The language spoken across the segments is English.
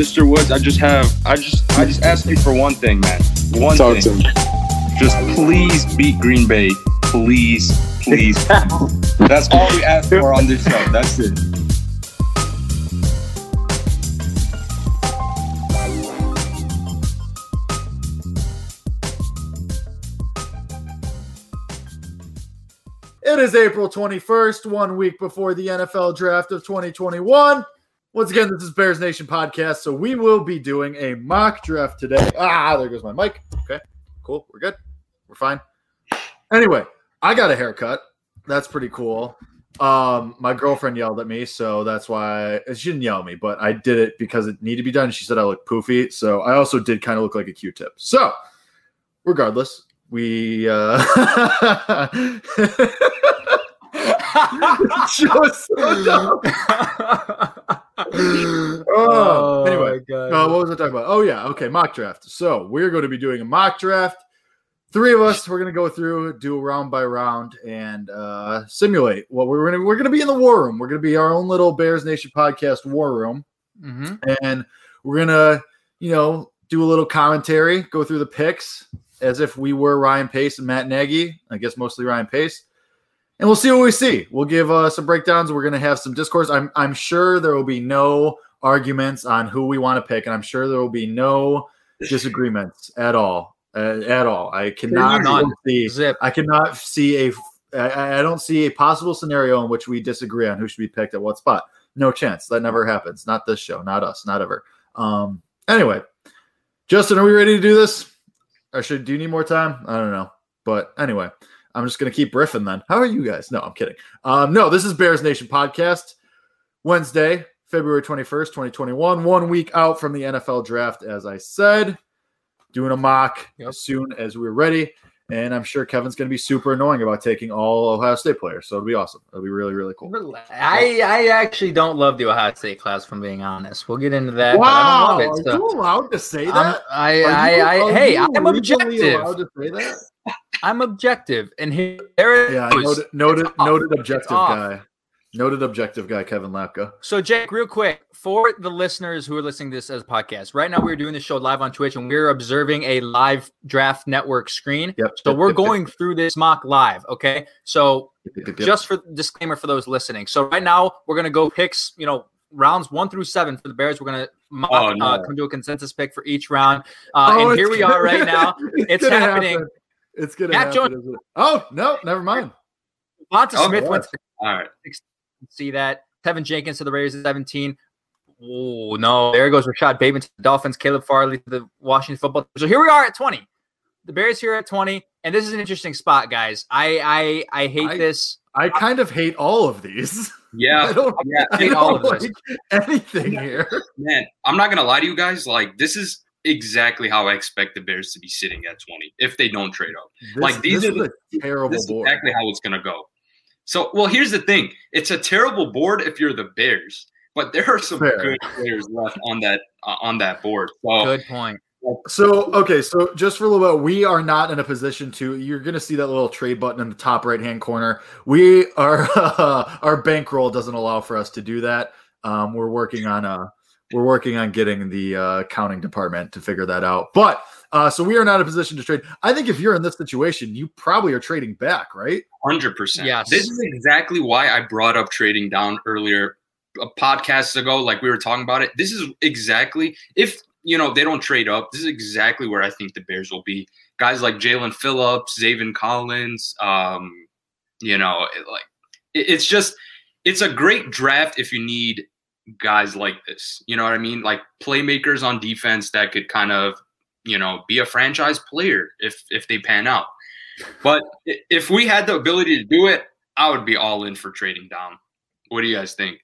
Mr. Woods, I just have, I just, I just ask you for one thing, man. One Talk to thing. me. Just please beat Green Bay. Please, please. That's all we ask for on this show. That's it. It is April 21st, one week before the NFL draft of 2021. Once again, this is Bears Nation podcast, so we will be doing a mock draft today. Ah, there goes my mic. Okay, cool. We're good. We're fine. Anyway, I got a haircut. That's pretty cool. Um, my girlfriend yelled at me, so that's why she didn't yell at me, but I did it because it needed to be done. She said I look poofy, so I also did kind of look like a Q-tip. So, regardless, we uh Just so dumb. oh, anyway, uh, what was I talking about? Oh yeah, okay, mock draft. So we're going to be doing a mock draft. Three of us. We're going to go through, do round by round, and uh, simulate what we're going to. We're going to be in the war room. We're going to be our own little Bears Nation podcast war room, Mhm. and we're gonna, you know, do a little commentary, go through the picks as if we were Ryan Pace and Matt Nagy. I guess mostly Ryan Pace. And we'll see what we see. We'll give uh, some breakdowns. We're going to have some discourse. I'm, I'm sure there will be no arguments on who we want to pick, and I'm sure there will be no disagreements at all. Uh, at all. I cannot None. see. Zip. I cannot see a. I, I don't see a possible scenario in which we disagree on who should be picked at what spot. No chance. That never happens. Not this show. Not us. Not ever. Um. Anyway, Justin, are we ready to do this? Or should do you need more time? I don't know. But anyway, I'm just gonna keep riffing then. How are you guys? No, I'm kidding. Um, no, this is Bears Nation podcast. Wednesday, February 21st, 2021. One week out from the NFL draft, as I said. Doing a mock Yep. as soon as we're ready. And I'm sure Kevin's going to be super annoying about taking all Ohio State players. So it'll be awesome. It'll be really, really cool. I I actually don't love the Ohio State class. From being honest, we'll get into that. but I don't love are it. So you allowed to say I'm, that? I I, I are hey, I'm objective. allowed to say that? I'm objective, and here there it Yeah, goes. noted, noted, It's noted It's objective guy. Noted objective guy, Kevin Lapka. So, Jake, real quick for the listeners who are listening to this as a podcast, right now we're doing the show live on Twitch and we're observing a live draft network screen. Yep. So yep, we're yep, yep, going through this mock live. Okay. So yep, yep, yep. just for disclaimer for those listening. So right now we're gonna go picks, you know, rounds one through seven for the Bears. We're gonna mock, Oh, no. uh, come to a consensus pick for each round. Uh, Oh, and here we are right now. It's gonna happening. happen. It's gonna Matt happen. isn't? Oh no, never mind. Devonta Oh, Smith yeah. went to All right. see that. Teven Jenkins to the Raiders at 17. Oh no, there goes Rashod Bateman to the Dolphins, Caleb Farley to the Washington football. So here we are at 20. The Bears here at 20, and this is an interesting spot, guys. I I I hate I- this. I kind of hate all of these. Yeah, I Yeah. don't, Yeah. I hate all don't of this. anything here. Man, I'm not gonna lie to you guys. Like, this is exactly how I expect the Bears to be sitting at 20 if they don't trade up. This, Like, these this are is a terrible This is board. exactly how it's gonna go. So, well, here's the thing: it's a terrible board if you're the Bears, but there are some Fair. good players left on that uh, on that board. So, Good point. So okay, so just for a little bit, we are not in a position to. You're going to see that little trade button in the top right hand corner. We are our bankroll doesn't allow for us to do that. Um, we're working on a we're working on getting the uh, accounting department to figure that out. But uh, so we are not in a position to trade. I think if you're in this situation, you probably are trading back, right? hundred percent. Yes. This is exactly why I brought up trading down earlier, a podcast ago. Like we were talking about it. This is exactly if you know they don't trade up. This is exactly where I think the Bears will be. Guys like Jaelan Phillips, Zaven Collins. Um, you know, it- like it- it's just it's a great draft if you need guys like this. You know what I mean? Like playmakers on defense that could kind of you know be a franchise player if if they pan out. But if we had the ability to do it, I would be all in for trading down. What do you guys think?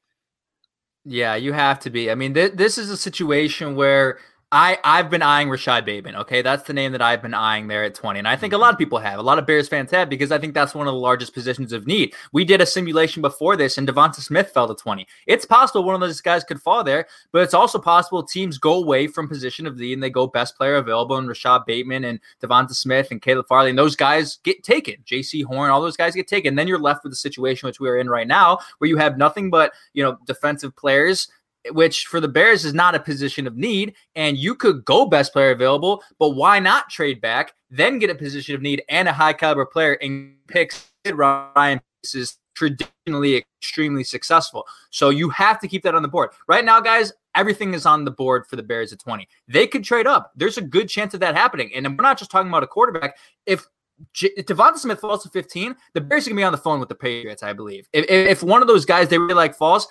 Yeah, you have to be. I mean, th- this is a situation where I I've been eyeing Rashod Bateman. Okay, that's the name that I've been eyeing there at twenty, and I think a lot of people have. A lot of Bears fans have because I think that's one of the largest positions of need. We did a simulation before this, and Devonta Smith fell to twenty. It's possible one of those guys could fall there, but it's also possible teams go away from position of need and they go best player available, and Rashod Bateman and Devonta Smith and Caleb Farley, and those guys get taken. Jaycee Horn, all those guys get taken. Then you're left with the situation which we are in right now, where you have nothing but you know defensive players which for the Bears is not a position of need. And you could go best player available, but why not trade back, then get a position of need and a high caliber player and pick Ryan is traditionally extremely successful. So you have to keep that on the board. Right now, guys, everything is on the board for the Bears at 20. They could trade up. There's a good chance of that happening. And we're not just talking about a quarterback. If J- Devonta Smith falls to 15, the Bears are gonna be on the phone with the Patriots, I believe. If, if one of those guys they really like falls,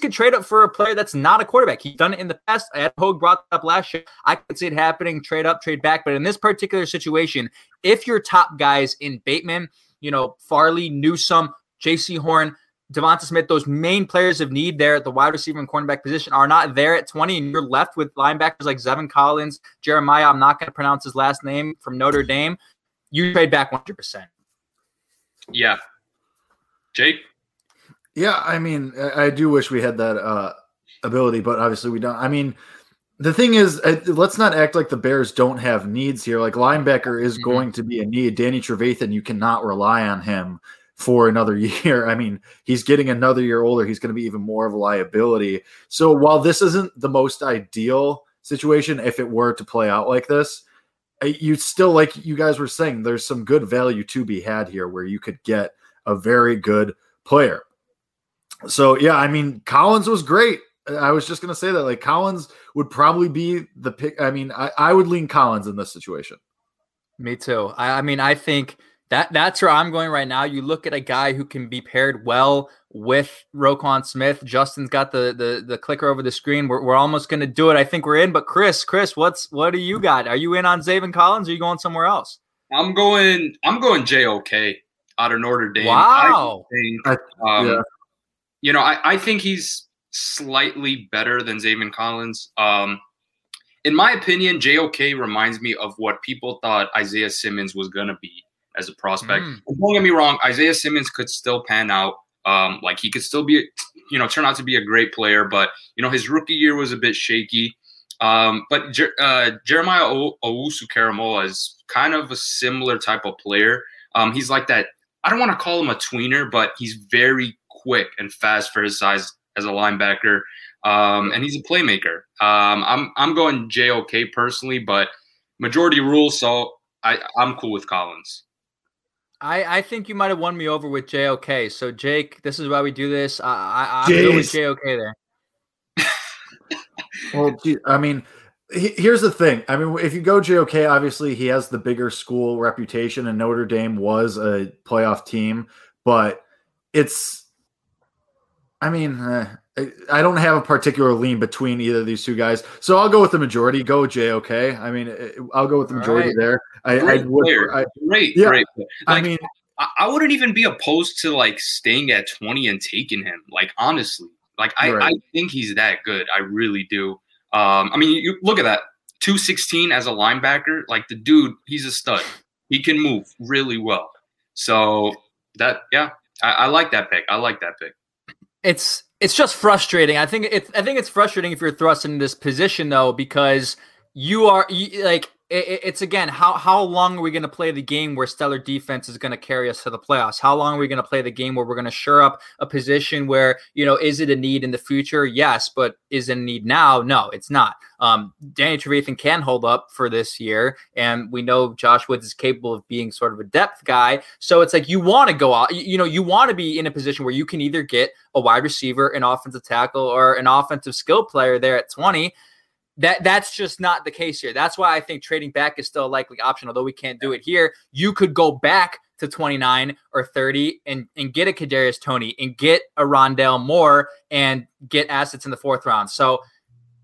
Could trade up for a player that's not a quarterback. He's done it in the past. Adam Hoge brought up last year. I could see it happening, trade up, trade back. But in this particular situation, if your top guys in Bateman, you know, Farley, Newsome, Jaycee Horn, Devonta Smith, those main players of need there at the wide receiver and cornerback position are not there at 20, and you're left with linebackers like Zaven Collins, Jeremiah, I'm not going to pronounce his last name from Notre Dame. You trade back 100%. Yeah. Jake? Yeah, I mean, I do wish we had that uh, ability, but obviously we don't. I mean, the thing is, let's not act like the Bears don't have needs here. Like linebacker is mm-hmm. going to be a need. Danny Trevathan, you cannot rely on him for another year. I mean, he's getting another year older. He's going to be even more of a liability. So while this isn't the most ideal situation, if it were to play out like this, you still like you guys were saying, there's some good value to be had here where you could get a very good player. So yeah, I mean, Collins was great. I was just going to say that like Collins would probably be the pick. I mean, I, I would lean Collins in this situation. Me too. I, I mean, I think that that's where I'm going right now. You look at a guy who can be paired well with Roquan Smith. Justin's got the the the clicker over the screen. We're, we're almost going to do it. I think we're in. But Chris, Chris, what's what do you got? Are you in on Zaven Collins? Or are you going somewhere else? I'm going. I'm going JOK out of Notre Dame. Wow. Think, um, yeah. You know, I, I think he's slightly better than Zaven Collins. Um, in my opinion, JOK reminds me of what people thought Isaiah Simmons was going to be as a prospect. Mm. Don't get me wrong, Isaiah Simmons could still pan out. Um, like he could still be, you know, turn out to be a great player, but you know his rookie year was a bit shaky. Um, but Jer- uh, Jeremiah o- Owusu-Koramoah is kind of a similar type of player. Um, he's like that. I don't want to call him a tweener, but he's very quick and fast for his size as a linebacker, um, and he's a playmaker. Um, I'm I'm going JOK personally, but majority rules, so I I'm cool with Collins. I, I think you might have won me over with JOK. So Jake, this is why we do this. I, I I'm good with JOK there. well, I mean, here's the thing. I mean, if you go JOK, obviously he has the bigger school reputation, and Notre Dame was a playoff team, but it's. I mean, uh, I don't have a particular lean between either of these two guys, so I'll go with the majority. Go JOK. I mean, I'll go with the majority right. there. I, great, I would, I, great, yeah, great. Like, I mean, I wouldn't even be opposed to like staying at twenty and taking him. Like honestly, like I, right. I think he's that good. I really do. Um, I mean, you look at that two sixteen as a linebacker. Like the dude, he's a stud. He can move really well. So that, yeah, I, I like that pick. I like that pick. It's it's just frustrating. I think it's I think it's frustrating if you're thrust in this position though because you are you, like it, it's again how how long are we going to play the game where stellar defense is going to carry us to the playoffs? How long are we going to play the game where we're going to shore up a position where you know is it a need in the future? Yes, but is it a need now? No, it's not. Um, Danny Trevathan can hold up for this year, and we know Josh Woods is capable of being sort of a depth guy. So it's like you want to go out, you know, you want to be in a position where you can either get a wide receiver, an offensive tackle, or an offensive skill player there at twenty that that's just not the case here. That's why I think trading back is still a likely option, although we can't do it here. You could go back to 29 or 30 and, and get a Kadarius Toney and get a Rondale Moore and get assets in the fourth round. So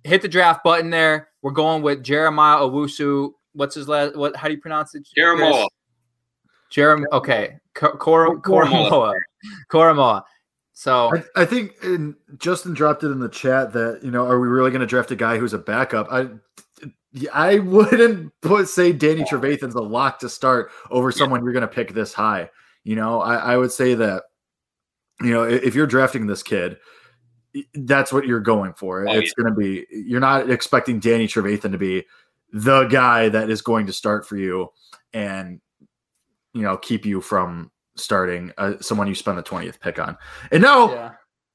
hit the draft button there. We're going with Jeremiah Owusu. What's his last? What? How do you pronounce it? Jeremiah. Jeremiah. Okay. Koramoah. Koramoah. So I, I think Justin dropped it in the chat that you know, are we really going to draft a guy who's a backup? I I wouldn't put say Danny Trevathan's a lock to start over someone you're going to pick this high. You know, I, I would say that you know if you're drafting this kid, that's what you're going for. Oh, it's yeah. going to be you're not expecting Danny Trevathan to be the guy that is going to start for you and you know keep you from starting uh, someone you spend the 20th pick on. And now yeah.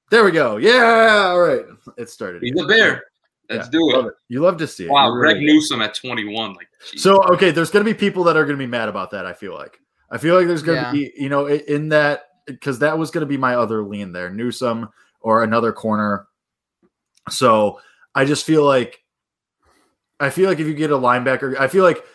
There we go. Yeah, all right. It started. He's a bear. Let's Yeah, do Love it. it. You love to see it. Wow, You Greg really- Newsome at 21. Like, geez. So okay, there's going to be people that are going to be mad about that. I feel like. I feel like there's going to Yeah. be, you know, in that because that was going to be my other lean there, Newsome or another corner. So I just feel like, I feel like if you get a linebacker, I feel like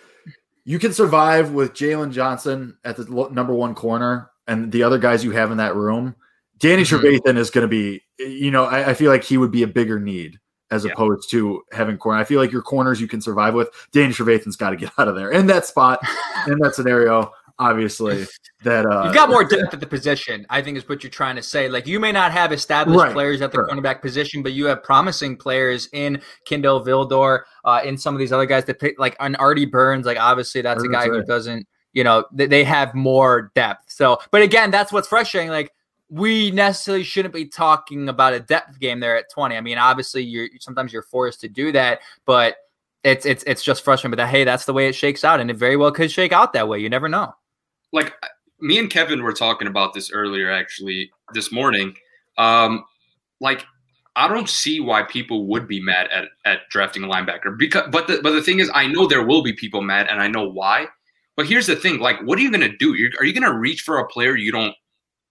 you can survive with Jaylon Johnson at the lo- number one corner and the other guys you have in that room. Danny Mhm. Trevathan is going to be, you know, I, I feel like he would be a bigger need as Yeah. opposed to having corner. I feel like your corners you can survive with. Danny Trevathan's got to get out of there in that spot, in that scenario. Obviously, that uh, You've got more depth at the position, I think is what you're trying to say. Like you may not have established Right, players at the sure. cornerback position, but you have promising players in Kindle Vildor, uh, in some of these other guys that pick like an Artie Burns. Like obviously that's a guy who doesn't, you know, they, they have more depth. So, but again, that's what's frustrating. Like we necessarily shouldn't be talking about a depth game there at 20. I mean, obviously you're sometimes you're forced to do that, but it's it's it's just frustrating. But that hey, that's the way it shakes out, and it very well could shake out that way. You never know. Like me and Kevin were talking about this earlier, actually, this morning. Um, like, I don't see why people would be mad at, at drafting a linebacker because, but the but the thing is, I know there will be people mad, and I know why. But here's the thing: like, what are you gonna do? You're, are you gonna reach for a player you don't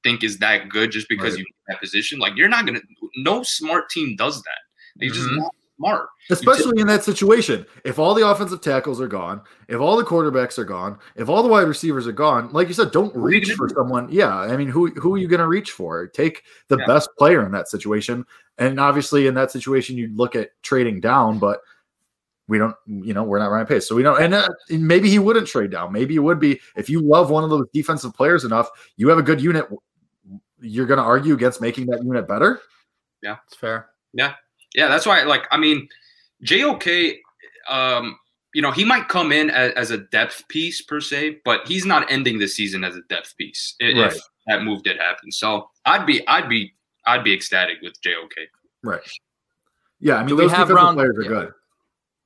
think is that good just because Right. you that position? Like, you're not gonna. No smart team does that. They just Mhm. not smart. especially in that situation. If all the offensive tackles are gone, if all the quarterbacks are gone, if all the wide receivers are gone, like you said, don't Who are you reach for do? someone. Yeah, I mean, who who are you going to reach for? Take the Yeah. best player in that situation, and obviously in that situation, you'd look at trading down, but. We don't, you know, we're not Ryan Pace, so we don't. And uh, maybe he wouldn't trade down. Maybe it would be if you love one of those defensive players enough, you have a good unit. You're going to argue against making that unit better. Yeah, it's fair. Yeah, that's why. Like, I mean, JOK, um, you know, he might come in as, as a depth piece per se, but he's not ending the season as a depth piece i- Right. if that move did happen. So I'd be, I'd be, I'd be ecstatic with JOK. Right. Yeah, I mean, Do we those have round- players are yeah. good.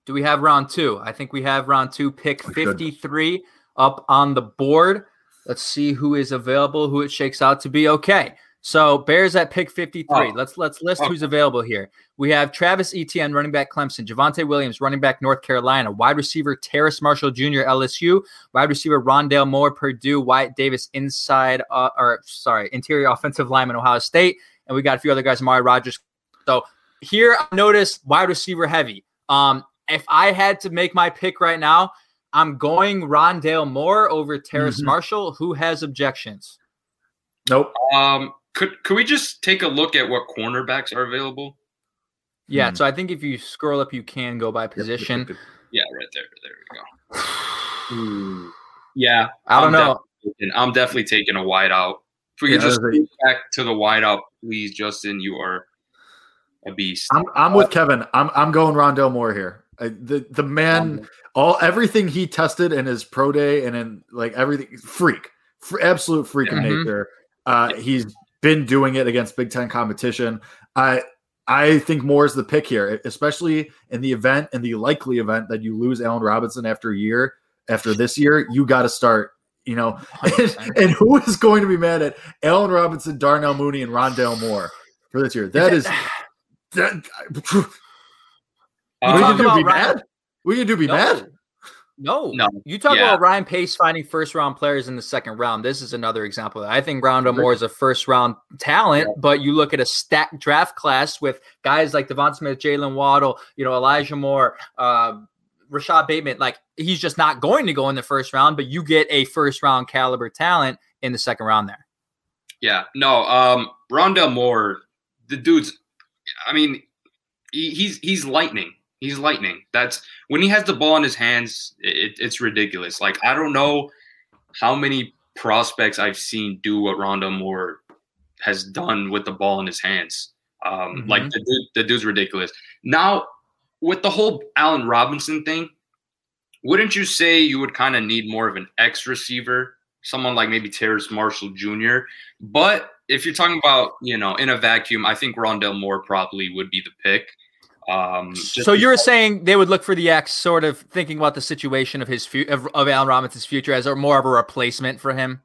Do we have round two? I think we have round two, pick We should. 53 up on the board. Let's see who is available, who it shakes out to be. Okay. So Bears at pick 53. Oh. Let's let's list Oh. who's available here. We have Travis Etienne, running back Clemson, Javonte Williams, running back North Carolina, wide receiver Terrace Marshall Jr. LSU, wide receiver Rondale Moore Purdue, Wyatt Davis inside uh, or sorry, interior offensive lineman Ohio State, and we got a few other guys, Amari Rodgers. So here I notice wide receiver heavy. Um, if I had to make my pick right now, I'm going Rondale Moore over Terrace Mhm. Marshall. Who has objections? Nope. Um, could could we just take a look at what cornerbacks are available? Yeah, Hmm. so I think if you scroll up, you can go by Yep, yep, position. yep, yep. Yeah, right there. There we go. Yeah, I don't I'm know. definitely- I'm definitely taking a wide out. If we Yeah, could just I was go back to the wide out, please, Justin. You are a beast. I'm I'm with Kevin. I'm I'm going Rondale Moore here. I, the the man, all everything he tested in his pro day and in like everything, freak, fr- absolute freak of Mhm. nature. Uh, he's been doing it against Big Ten competition. I I think Moore is the pick here, especially in the event, in the likely event that you lose Allen Robinson after a year. After this year, you got to start. You know, and, and who is going to be mad at Allen Robinson, Darnell Mooney, and Rondale Moore for this year? That is that, Uh, we can do be mad. We can do be No. mad. No, No. You talk Yeah. about Ryan Pace finding first round players in the second round. This is another example. I think Rondale Moore is a first round talent, but you look at a stacked draft class with guys like Devon Smith, Jaylen Waddle, you know, Elijah Moore, uh, Rashod Bateman. Like he's just not going to go in the first round, but you get a first round caliber talent in the second round there. Yeah, no, um, Rondale Moore, the dude's, I mean, he, he's he's lightning. He's lightning. That's when he has the ball in his hands. It, it's ridiculous. Like I don't know how many prospects I've seen do what Rondale Moore has done with the ball in his hands. Um, Mhm. Like the dude, the dude's ridiculous. Now with the whole Allen Robinson thing, wouldn't you say you would kind of need more of an X receiver, someone like maybe Terrace Marshall Jr. But if you're talking about, you know, in a vacuum, I think Rondale Moore probably would be the pick. Um, So you're saying they would look for the X, sort of thinking about the situation of his fu- of, of Allen Robinson's future as a more of a replacement for him.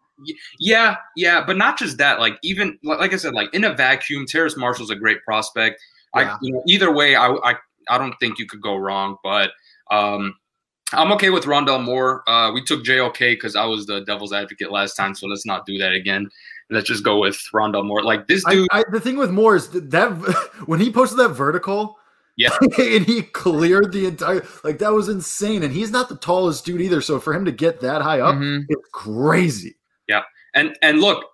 Yeah, yeah, but not just that. Like even like I said, like in a vacuum, Terrace Marshall's a great prospect. Yeah. I, you know, either way, I, I I don't think you could go wrong. But um, I'm okay with Rondale Moore. Uh, we took JOK because I was the devil's advocate last time, so let's not do that again. Let's just go with Rondale Moore. Like this dude. I, I, the thing with Moore is that when he posted that vertical, yeah, and he cleared the entire like that was insane. And he's not the tallest dude either, so for him to get that high up, mm-hmm. it's crazy. Yeah, and and look,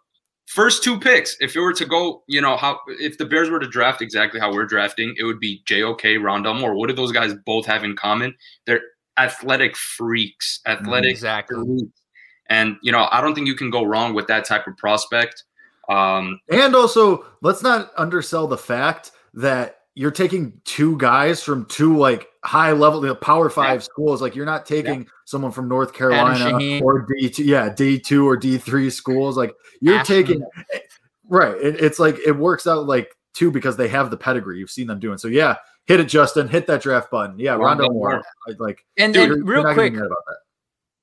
first two picks. If it were to go, you know how if the Bears were to draft exactly how we're drafting, it would be JOK, Rondale Moore. What do those guys both have in common? They're athletic freaks, athletic exactly. Freaks. And you know, I don't think you can go wrong with that type of prospect. Um, and also, let's not undersell the fact that you're taking two guys from two like high level the power five yeah. schools. Like you're not taking yeah. someone from North Carolina or D two, yeah, D two or D three schools. Like you're taking eh, right. It, it's like it works out like two because they have the pedigree. You've seen them doing. So yeah, hit it, Justin. Hit that draft button. Yeah, Rondo Moore. Like, and, dude, and real quick,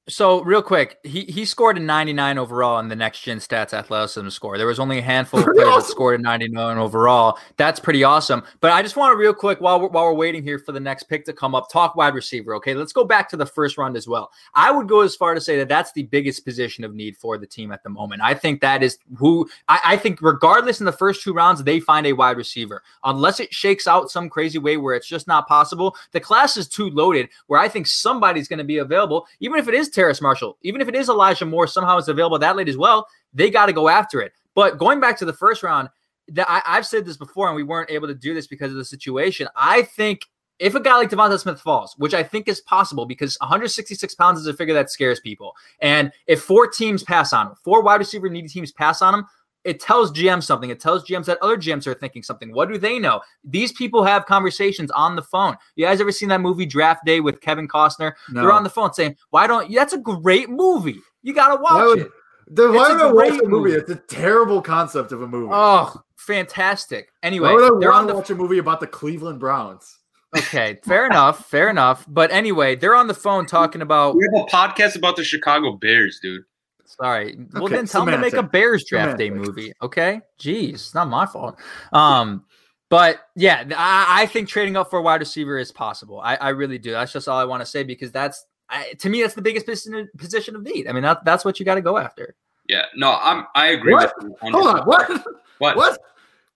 so real quick, he he scored a 99 overall in the next gen stats athleticism score. There was only a handful of players awesome. that scored a 99 overall. That's pretty awesome. But I just want to real quick while we're, while we're waiting here for the next pick to come up, talk wide receiver. Okay, let's go back to the first round as well. I would go as far to say that that's the biggest position of need for the team at the moment. I think that is who I, I think regardless in the first two rounds they find a wide receiver unless it shakes out some crazy way where it's just not possible. The class is too loaded where I think somebody's going to be available, even if it is Terrace Marshall, even if it is Elijah Moore, somehow it's available that late as well, they got to go after it. But going back to the first round, that I, have said this before, and we weren't able to do this because of the situation. I think if a guy like Devonta Smith falls, which I think is possible because 166 pounds is a figure that scares people, and if four teams pass on him, four wide receiver needy teams pass on him, it tells GM something. It tells GMs that other GMs are thinking something. What do they know? These people have conversations on the phone. You guys ever seen that movie Draft Day with Kevin Costner? No. They're on the phone saying, "Why don't you? That's a great movie. You got to watch would, it." The, why would I watch a movie? It's a terrible concept of a movie. Oh, fantastic. Anyway, why would I want to watch a movie about the Cleveland Browns? Okay, fair enough, fair enough. But anyway, they're on the phone talking about. We have a podcast about the Chicago Bears, dude. Sorry. Well, then tell semantics. them to make a Bears draft day movie. Okay. Jeez, it's not my fault. Um, but yeah, I, I, think trading up for a wide receiver is possible. I, I really do. That's just all I want to say because that's I, to me that's the biggest position position of need. I mean, that, that's what you got to go after. Yeah. No, I'm. I agree what? with you. Hold on. What? What? What?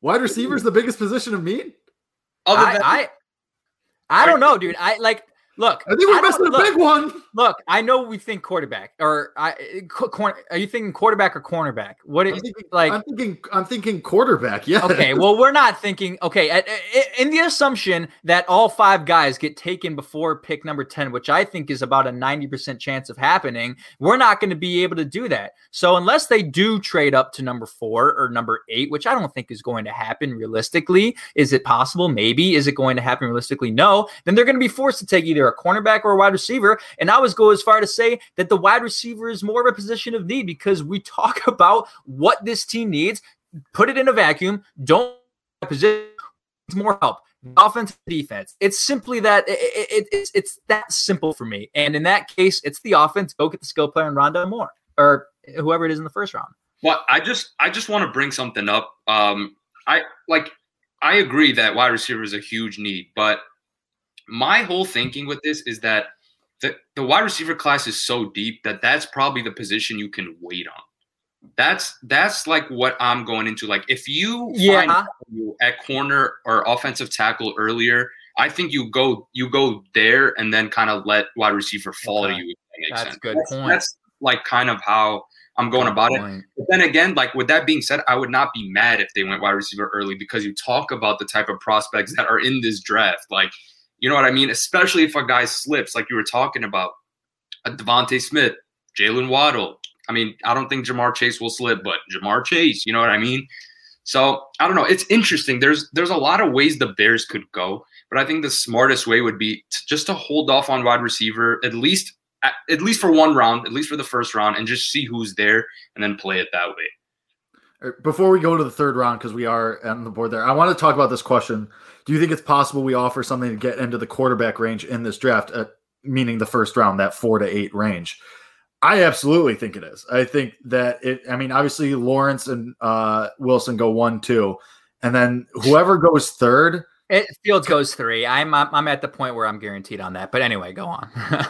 Wide receiver is the biggest position of need. Other than, I, I, I don't know, dude. I like Look, I think we're missing a look, big one. Look, I know we think quarterback, or I, corner, are you thinking quarterback or cornerback? What is like? I'm thinking, I'm thinking quarterback. Yeah. Okay. Well, we're not thinking. Okay, in the assumption that all five guys get taken before pick number ten, which I think is about a ninety percent chance of happening, we're not going to be able to do that. So unless they do trade up to number four or number eight, which I don't think is going to happen realistically, is it possible? Maybe. Is it going to happen realistically? No. Then they're going to be forced to take either a cornerback or a wide receiver. And I was go as far to say that the wide receiver is more of a position of need because we talk about what this team needs, put it in a vacuum, don't position more help. Offense, defense. It's simply that it, it, it's it's that simple for me. And in that case, it's the offense. Go get the skill player and Rondale Moore or whoever it is in the first round. Well, I just I just want to bring something up. Um, I like I agree that wide receiver is a huge need, but my whole thinking with this is that the, the wide receiver class is so deep that that's probably the position you can wait on. That's that's like what I'm going into. Like if you yeah. find you at corner or offensive tackle earlier, I think you go you go there and then kind of let wide receiver fall okay. to you. That that's sense. good that's, point. That's like kind of how I'm going good about point. it. But then again, like with that being said, I would not be mad if they went wide receiver early because you talk about the type of prospects that are in this draft. Like you know what I mean? Especially if a guy slips, like you were talking about, a DeVonta Smith, Jaylen Waddle. I mean, I don't think Ja'Marr Chase will slip, but Ja'Marr Chase, you know what I mean? So I don't know. It's interesting. There's there's a lot of ways the Bears could go, but I think the smartest way would be to, just to hold off on wide receiver at least at, at least for one round, at least for the first round, and just see who's there, and then play it that way. Before we go to the third round, because we are on the board there, I want to talk about this question do you think it's possible we offer something to get into the quarterback range in this draft, uh, meaning the first round, that four to eight range? I absolutely think it is. I think that it. I mean, obviously Lawrence and uh, Wilson go one, two, and then whoever goes third. It, Fields goes three. I'm, I'm at the point where I'm guaranteed on that. But anyway, go on.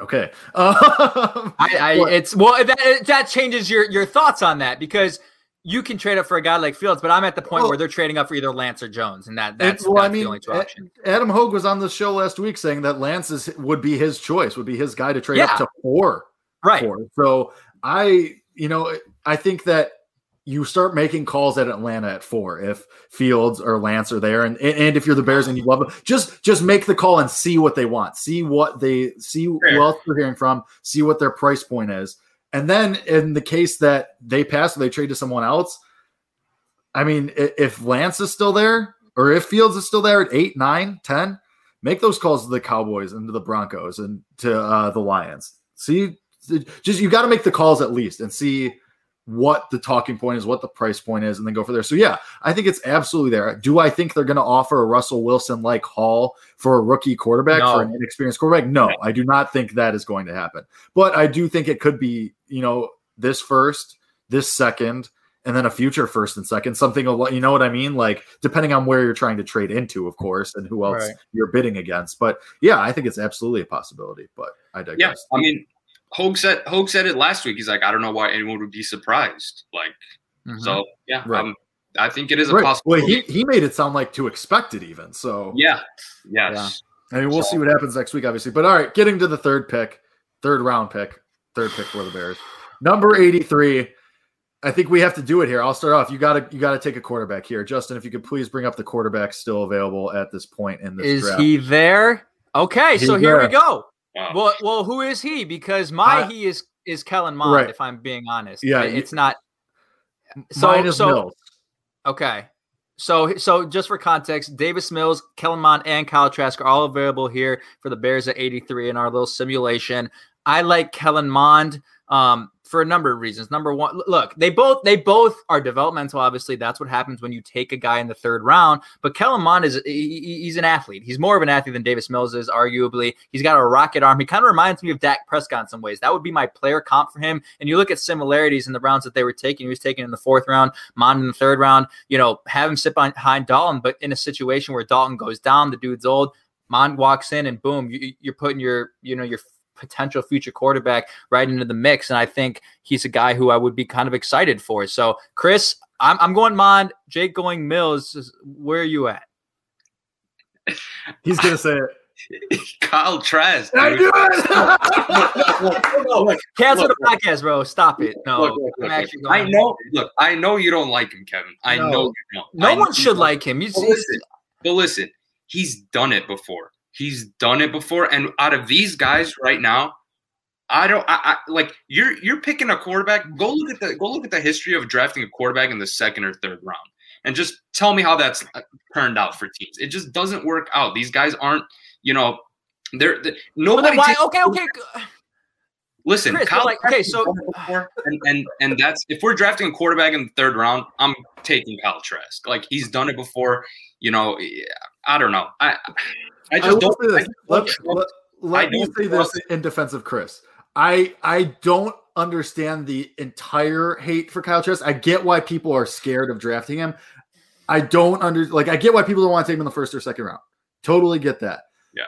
okay. Um, I, I it's well that that changes your your thoughts on that because you can trade up for a guy like Fields, but I'm at the point well, where they're trading up for either Lance or Jones, and that that's, well, that's I mean, the only two options. Adam Hoge was on the show last week saying that Lance is, would be his choice, would be his guy to trade yeah. up to four. Right. For. So I, you know, I think that you start making calls at Atlanta at four if Fields or Lance are there, and and if you're the Bears and you love them, just just make the call and see what they want, see what they see, Fair. who else they're hearing from, see what their price point is and then in the case that they pass or they trade to someone else, I mean, if Lance is still there or if Fields is still there at eight, nine, 10, make those calls to the Cowboys and to the Broncos and to uh, the Lions. See, just you got to make the calls at least and see what the talking point is, what the price point is, and then go for there. So yeah, I think it's absolutely there. Do I think they're going to offer a Russell Wilson like haul for a rookie quarterback no. for an inexperienced quarterback? No, I do not think that is going to happen. But I do think it could be, you know, this first, this second, and then a future first and second, something a lot, you know what I mean? Like depending on where you're trying to trade into, of course, and who else right. you're bidding against. But yeah, I think it's absolutely a possibility. But I digress. Yeah, I mean, Hoge said Hoge said it last week. He's like, I don't know why anyone would be surprised. Like, mm-hmm. so yeah, right. um, I think it is a right. possibility. Well, he, he made it sound like to expect it even. So yeah, yes. Yeah. I mean, we'll so. see what happens next week, obviously. But all right, getting to the third pick, third round pick, third pick for the Bears, number eighty-three. I think we have to do it here. I'll start off. You got to you got to take a quarterback here, Justin. If you could please bring up the quarterback still available at this point in this. Is draft. he there? Okay, He's so here there. we go. Well, well, who is he? Because my uh, he is is Kellen Mond. Right. If I'm being honest, yeah, it's not. So so Mills. okay. So so just for context, Davis Mills, Kellen Mond, and Kyle Trask are all available here for the Bears at 83 in our little simulation. I like Kellen Mond. Um, for a number of reasons. Number one, look, they both they both are developmental. Obviously, that's what happens when you take a guy in the third round. But Kellen Mond is he, he's an athlete. He's more of an athlete than Davis Mills is, arguably. He's got a rocket arm. He kind of reminds me of Dak Prescott in some ways. That would be my player comp for him. And you look at similarities in the rounds that they were taking. He was taken in the fourth round, Mond in the third round. You know, have him sit behind Dalton, but in a situation where Dalton goes down, the dude's old. Mond walks in and boom, you, you're putting your you know your potential future quarterback right into the mix. And I think he's a guy who I would be kind of excited for. So, Chris, I'm, I'm going Mond. Jake going Mills. Where are you at? He's going to say it. Kyle Trask. I do it. Cancel the podcast, bro. Stop it. No, look, look, look, I know. Look, I know you don't like him, Kevin. I no. know you don't. No I one should like him. You but listen, but listen, he's done it before. He's done it before, and out of these guys right now, I don't. I, I, like you're you're picking a quarterback. Go look at the go look at the history of drafting a quarterback in the second or third round, and just tell me how that's uh, turned out for teams. It just doesn't work out. These guys aren't. You know, they're, they're nobody. Why, okay, okay. Listen, Chris, like, okay, so and, and and that's if we're drafting a quarterback in the third round, I'm taking Kyle Trask. Like he's done it before. You know, I don't know. I I just I don't. Say this. Let, let, let me say this in defense of Chris. I I don't understand the entire hate for Kyle Trask. I get why people are scared of drafting him. I don't under like I get why people don't want to take him in the first or second round. Totally get that. Yeah.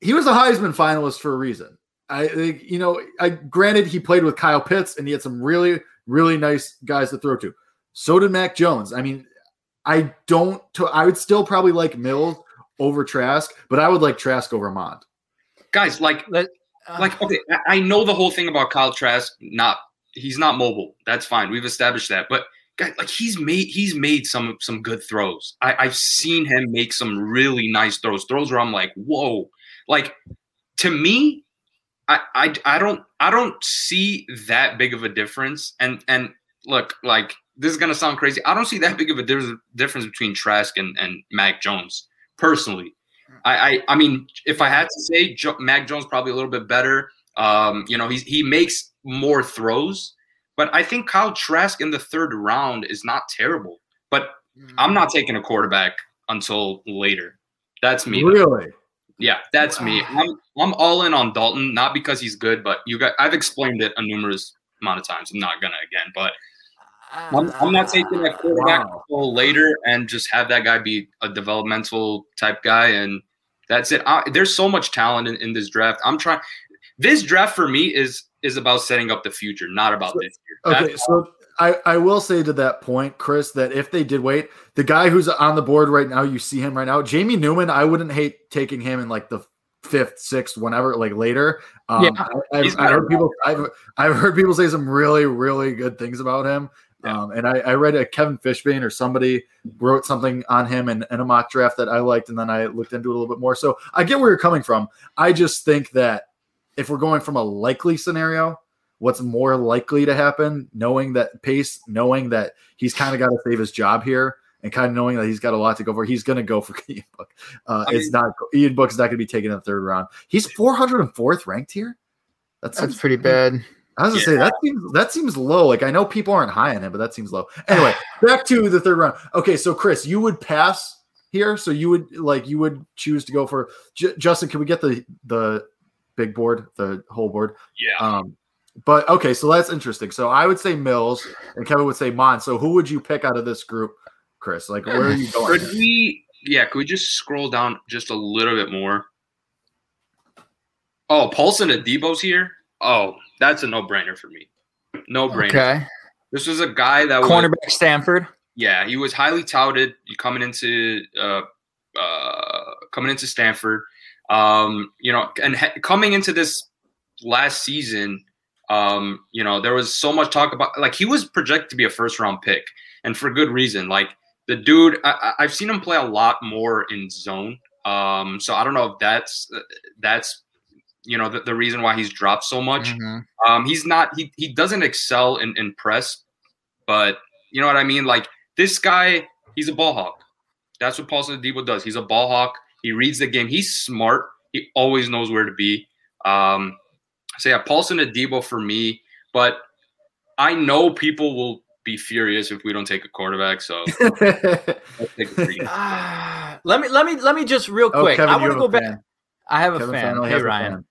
He was a Heisman finalist for a reason. I think you know, I granted he played with Kyle Pitts and he had some really, really nice guys to throw to. So did Mac Jones. I mean, I don't I would still probably like Mills over Trask, but I would like Trask over Mond. Guys, like, Let, uh, like okay, I know the whole thing about Kyle Trask. Not he's not mobile. That's fine. We've established that. But guys, like he's made he's made some some good throws. I, I've seen him make some really nice throws. Throws where I'm like, whoa. Like to me, I, I I don't I don't see that big of a difference. And and look, like this is gonna sound crazy. I don't see that big of a difference between Trask and, and Mac Jones personally. I, I, I mean, if I had to say, jo- Mac Jones probably a little bit better. Um, you know, he he makes more throws, but I think Kyle Trask in the third round is not terrible. But mm-hmm. I'm not taking a quarterback until later. That's me. Really? Yeah, that's me. I'm I'm all in on Dalton, not because he's good, but you got I've explained it a numerous amount of times. I'm not gonna again, but I'm, I'm not taking that quarterback Wow. until later and just have that guy be a developmental type guy, and that's it. I, there's so much talent in, in this draft. I'm trying. This draft for me is is about setting up the future, not about So- this year. Okay, That's- so I, I will say to that point, Chris, that if they did wait, the guy who's on the board right now, you see him right now, Jamie Newman. I wouldn't hate taking him in like the fifth, sixth, whenever, like later. Um, Yeah. I, I've, I heard people. I've I've heard people say some really, really good things about him. Yeah. Um, and I, I read a Kevin Fishbain or somebody wrote something on him in, in a mock draft that I liked, and then I looked into it a little bit more. So I get where you're coming from. I just think that if we're going from a likely scenario, what's more likely to happen, knowing that Pace, knowing that he's kind of got to save his job here, and kind of knowing that he's got a lot to go for, he's going to go for Ian Book. Uh, I it's mean- not Ian Book's not going to be taken in the third round. He's 404th ranked here. That's, That's pretty bad. I was gonna say that seems that seems low. Like I know people aren't high on him, but that seems low. Anyway, back to the third round. Okay, so Chris, you would pass here, so you would like you would choose to go for J- Justin. Can we get the the big board, the whole board? yeah. Um, but okay, so that's interesting. So I would say Mills, and Kevin would say Mond. So who would you pick out of this group, Chris? Like where are you going? Could we? Yeah, could we just scroll down just a little bit more? Oh, Paulson Adebo's here. Oh, that's a no-brainer for me. No brainer. Okay. This was a guy that was Cornerback Stanford. yeah, he was highly touted coming into uh, uh, coming into Stanford. Um, you know, and ha- coming into this last season, um, you know, there was so much talk about like he was projected to be a first round pick, and for good reason. Like the dude, I, I- I've seen him play a lot more in zone. Um, so I don't know if that's that's you know the, the reason why he's dropped so much. Mhm. Um, he's not he he doesn't excel in, in press, but you know what I mean. Like this guy, he's a ball hawk. That's what Paulson Adebo does. He's a ball hawk. He reads the game. He's smart. He always knows where to be. Um, so yeah, Paulson Adebo for me. But I know people will be furious if we don't take a quarterback. So let's take a. Ah, let me let me let me just real oh, quick. Kevin, I want to go a back. I have a Kevin fan. Hey Ryan. fan.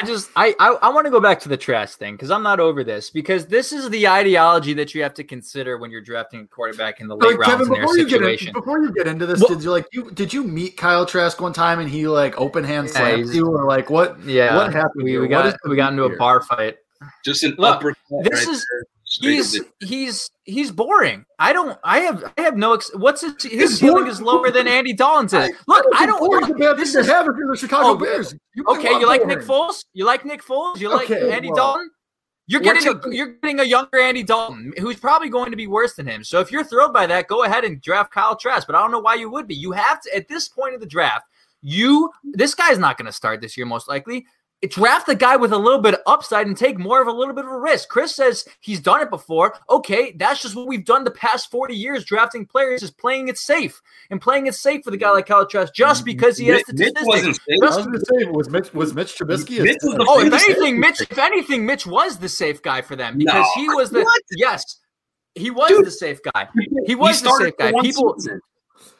I just I I, I want to go back to the Trask thing because I'm not over this because this is the ideology that you have to consider when you're drafting a quarterback in the late Like, rounds Kevin, in their before you, get in, before you get into this, Well- did you like you did you meet Kyle Trask one time and he like open hand Yeah, slapped you or like what? yeah, what happened we, we got we got into a bar fight. Just an Look, uppercut. this right is- there. He's he's he's boring. I don't. I have I have no. Ex- what's his his ceiling boring. is lower than Andy Dalton's is. Look, I don't. It's a bad this thing is- to have if you're the Chicago Oh, Bears. You Okay, you like Nick. Foles? You like Nick Foles? You like Okay, Andy well, Dalton? You're getting a you're getting a younger Andy Dalton who's probably going to be worse than him. So if you're thrilled by that, go ahead and draft Kyle Trask. But I don't know why you would be. You have to at this point of the draft. You this guy's not going to start this year most likely. Draft the guy with a little bit of upside and take more of a little bit of a risk. Chris says he's done it before. Okay, that's just what we've done the past 40 years drafting players is playing it safe and playing it safe with a guy like Kyle Trask just because he has the Mitch statistics. wasn't safe. I was going to say was Mitch was Mitch Trubisky. Mitch was the Oh, if anything, Mitch. If anything, Mitch was the safe guy for them because No. he was the What? yes, he was Dude. the safe guy. He was the safe guy. People, season.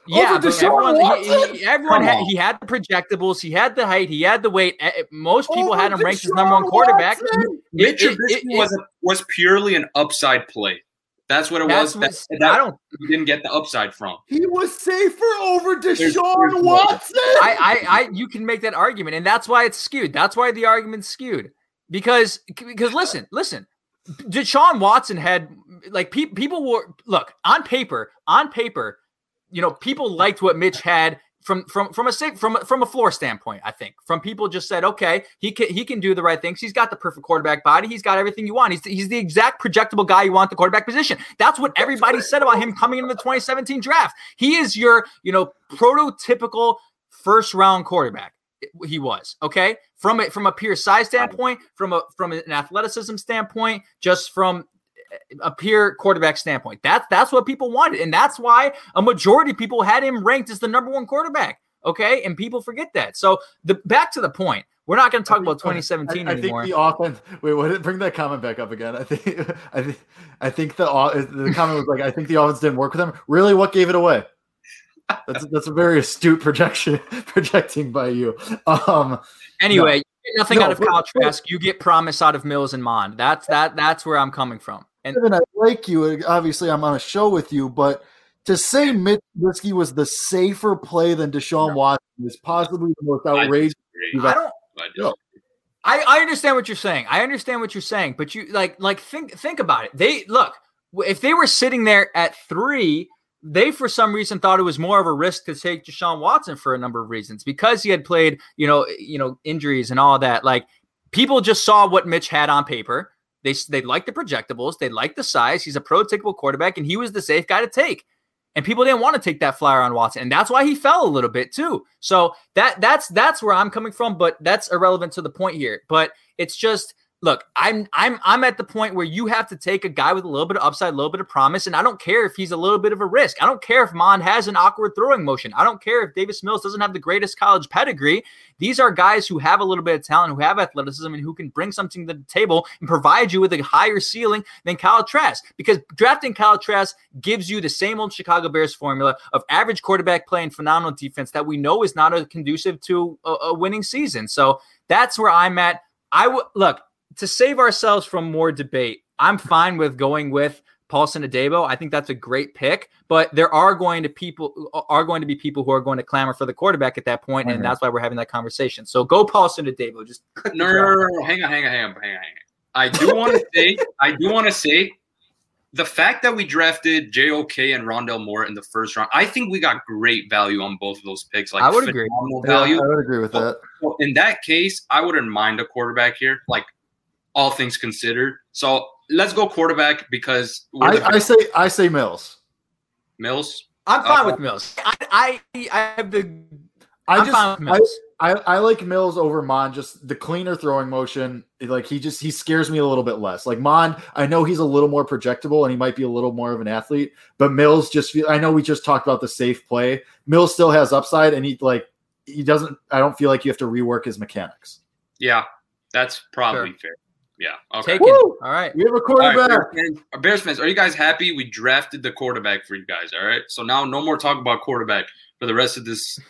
Yeah, Over Deshaun everyone, he, Watson? he, everyone had, he had the projectables, he had the height, he had the weight. Eh, eh, Most people Over had him ranked as number one quarterback. Watson? Mitch It- it- it- was a, was purely an upside play. That's what it That's was. what's- That, that I don't. you didn't get the upside from. He was safer over there's Deshaun Watson. I, I, I, you can make that argument, and that's why it's skewed. That's why the argument's skewed because, because listen, listen, Deshaun Watson had like pe- people were look on paper, on paper, you know, people liked what Mitch had from from from a from from a floor standpoint. I think from people just said, okay, he can he can do the right things. He's got the perfect quarterback body. He's got everything you want. He's he's the exact projectable guy you want the quarterback position. That's what everybody said about him coming into the 2017 draft. He is your you know prototypical first round quarterback. He was okay from a from a pure size standpoint, from a from an athleticism standpoint, just from a pure quarterback standpoint. That's that's what people wanted, and that's why a majority of people had him ranked as the number one quarterback. Okay, and people forget that. So the back to the point, we're not going to talk about 2017 I, I think anymore. the offense. Wait, what? Bring that comment back up again. I think. I think. I think the the comment was like, I think the offense didn't work with him. Really, what gave it away? That's that's a very astute projection projecting by you. Um, anyway, you get nothing No, out of Kyle Trask. You get promise out of Mills and Mond. That's that. That's where I'm coming from. And Kevin, I like you. Obviously, I'm on a show with you, but to say Mitch Trubisky was the safer play than Deshaun Watson is possibly the most outrageous. Great. I don't. I No. just- I, I understand what you're saying. I understand what you're saying, but you like like think think about it. They look if they were sitting there at three, they for some reason thought it was more of a risk to take Deshaun Watson for a number of reasons because he had played, you know, you know, injuries and all that. Like people just saw what Mitch had on paper. They they liked the projectables, they liked the size. He's a prototypical quarterback, and he was the safe guy to take. And people didn't want to take that flyer on Watson, and that's why he fell a little bit too. So that that's that's where I'm coming from, but that's irrelevant to the point here. But it's just look, I'm I'm I'm at the point where you have to take a guy with a little bit of upside, a little bit of promise, and I don't care if he's a little bit of a risk. I don't care if Mond has an awkward throwing motion. I don't care if Davis Mills doesn't have the greatest college pedigree. These are guys who have a little bit of talent, who have athleticism, and who can bring something to the table and provide you with a higher ceiling than Kyle Trask. Because drafting Kyle Trask gives you the same old Chicago Bears formula of average quarterback play and phenomenal defense that we know is not a conducive to a, a winning season. So that's where I'm at. I would look to save ourselves from more debate. I'm fine with going with Paulson Adebo. I think that's a great pick, but there are going to people are going to be people who are going to clamor for the quarterback at that point, Mhm. and that's why we're having that conversation. So go Paulson Adebo. Just No, no, no, no, no. Hang on, hang on, hang on, hang on. I do want to say, I do want to say, the fact that we drafted JOK and Rondale Moore in the first round, I think we got great value on both of those picks. Like I would agree. phenomenal Yeah, value. I would agree with that. So in that case, I wouldn't mind a quarterback here, like all things considered. So let's go quarterback because I, the I say I say Mills. Mills. I'm fine Uh, with Mills. I, I I have the I I'm just fine with I, Mills. I, I like Mills over Mond. Just the cleaner throwing motion. Like he just he scares me a little bit less. Like Mond, I know he's a little more projectable and he might be a little more of an athlete. But Mills just feel. I know we just talked about the safe play. Mills still has upside, and he like he doesn't. I don't feel like you have to rework his mechanics. Yeah, that's probably fair. Yeah. Okay. Taken. All right. We have a All right, quarterback. Bears, fans, Bears fans, are you guys happy? We drafted the quarterback for you guys. All right. So now no more talk about quarterback for the rest of this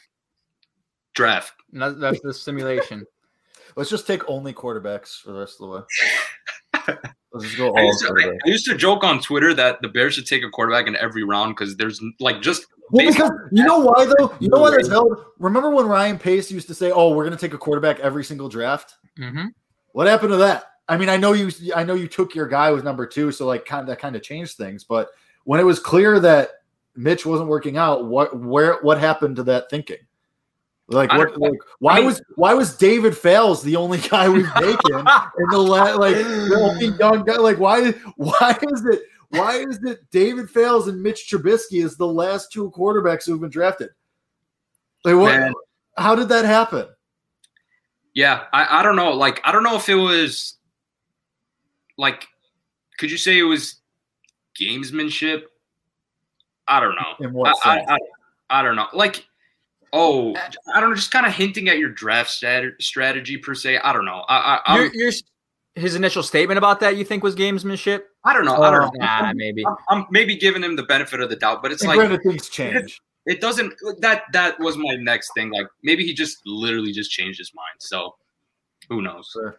draft. And That's, that's the simulation. Let's just take only quarterbacks for the rest of the way. Let's just go I all used, to, I. I used to joke on Twitter that the Bears should take a quarterback in every round because there's like just Well, because you know why though? You know why that's held? Remember when Ryan Pace used to say, "Oh, we're going to take a quarterback every single draft." hmm What happened to that? I mean, I know you. I know you took your guy with number two, so like, kind of that kind of changed things. But when it was clear that Mitch wasn't working out, what where what happened to that thinking? Like, what, like why I mean- was why was David Fales the only guy we've taken in the la- like the only young guy? Like, why why is it why is it David Fales and Mitch Trubisky is the last two quarterbacks who've been drafted? Like, what? Man. How did that happen? yeah. I, I don't know. Like I don't know if it was like could you say it was gamesmanship? I don't know. In what I, sense? I, I, I don't know. Like, oh, uh, I don't know. Just kind of hinting at your draft strat- strategy per se. I don't know. I, I, Your, I'm, your, his initial statement about that you think was gamesmanship? I don't know. I don't uh, know. Nah, maybe. I'm, I'm maybe giving him the benefit of the doubt, but it's and like granted, things change. it doesn't. That that was my next thing. Like maybe he just literally just changed his mind. So who knows? Sure.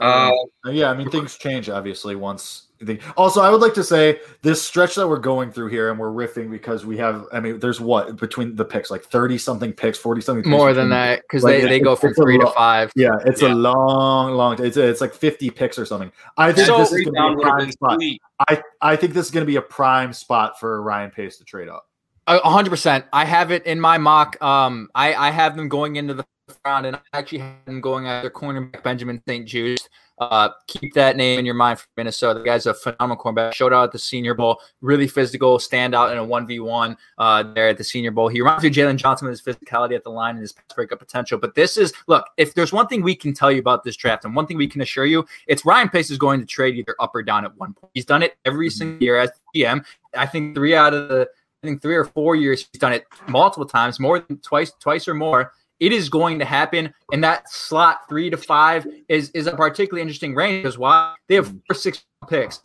Uh, Uh, yeah, I mean things change obviously once. The, also, I would like to say this stretch that we're going through here, and we're riffing because we have. I mean, there's what between the picks, like thirty something picks, forty something. picks More than that, because Like, they, they go from it's a three to lot. five. Yeah, it's Yeah. a long, long. It's it's like fifty picks or something. I think So- this is going to be a prime spot. sweet. I I think this is going to be a prime spot for Ryan Pace to trade up. A a hundred percent. I have it in my mock. Um, I, I have them going into the first round, and I actually have them going after cornerback Benjamin St-Juste. Uh, keep that name in your mind for Minnesota. The guy's a phenomenal cornerback. Showed out at the Senior Bowl. Really physical, standout in a one v one uh, there at the Senior Bowl. He reminds me of Jaylon Johnson with his physicality at the line and his pass breakup potential. But this is look. If there's one thing we can tell you about this draft, and one thing we can assure you, it's Ryan Pace is going to trade either up or down at one point. He's done it every Mhm. single year as GM. I think three out of the I think three or four years he's done it multiple times, more than twice, twice or more. It is going to happen, and that slot three to five is is a particularly interesting range because why they have four six picks.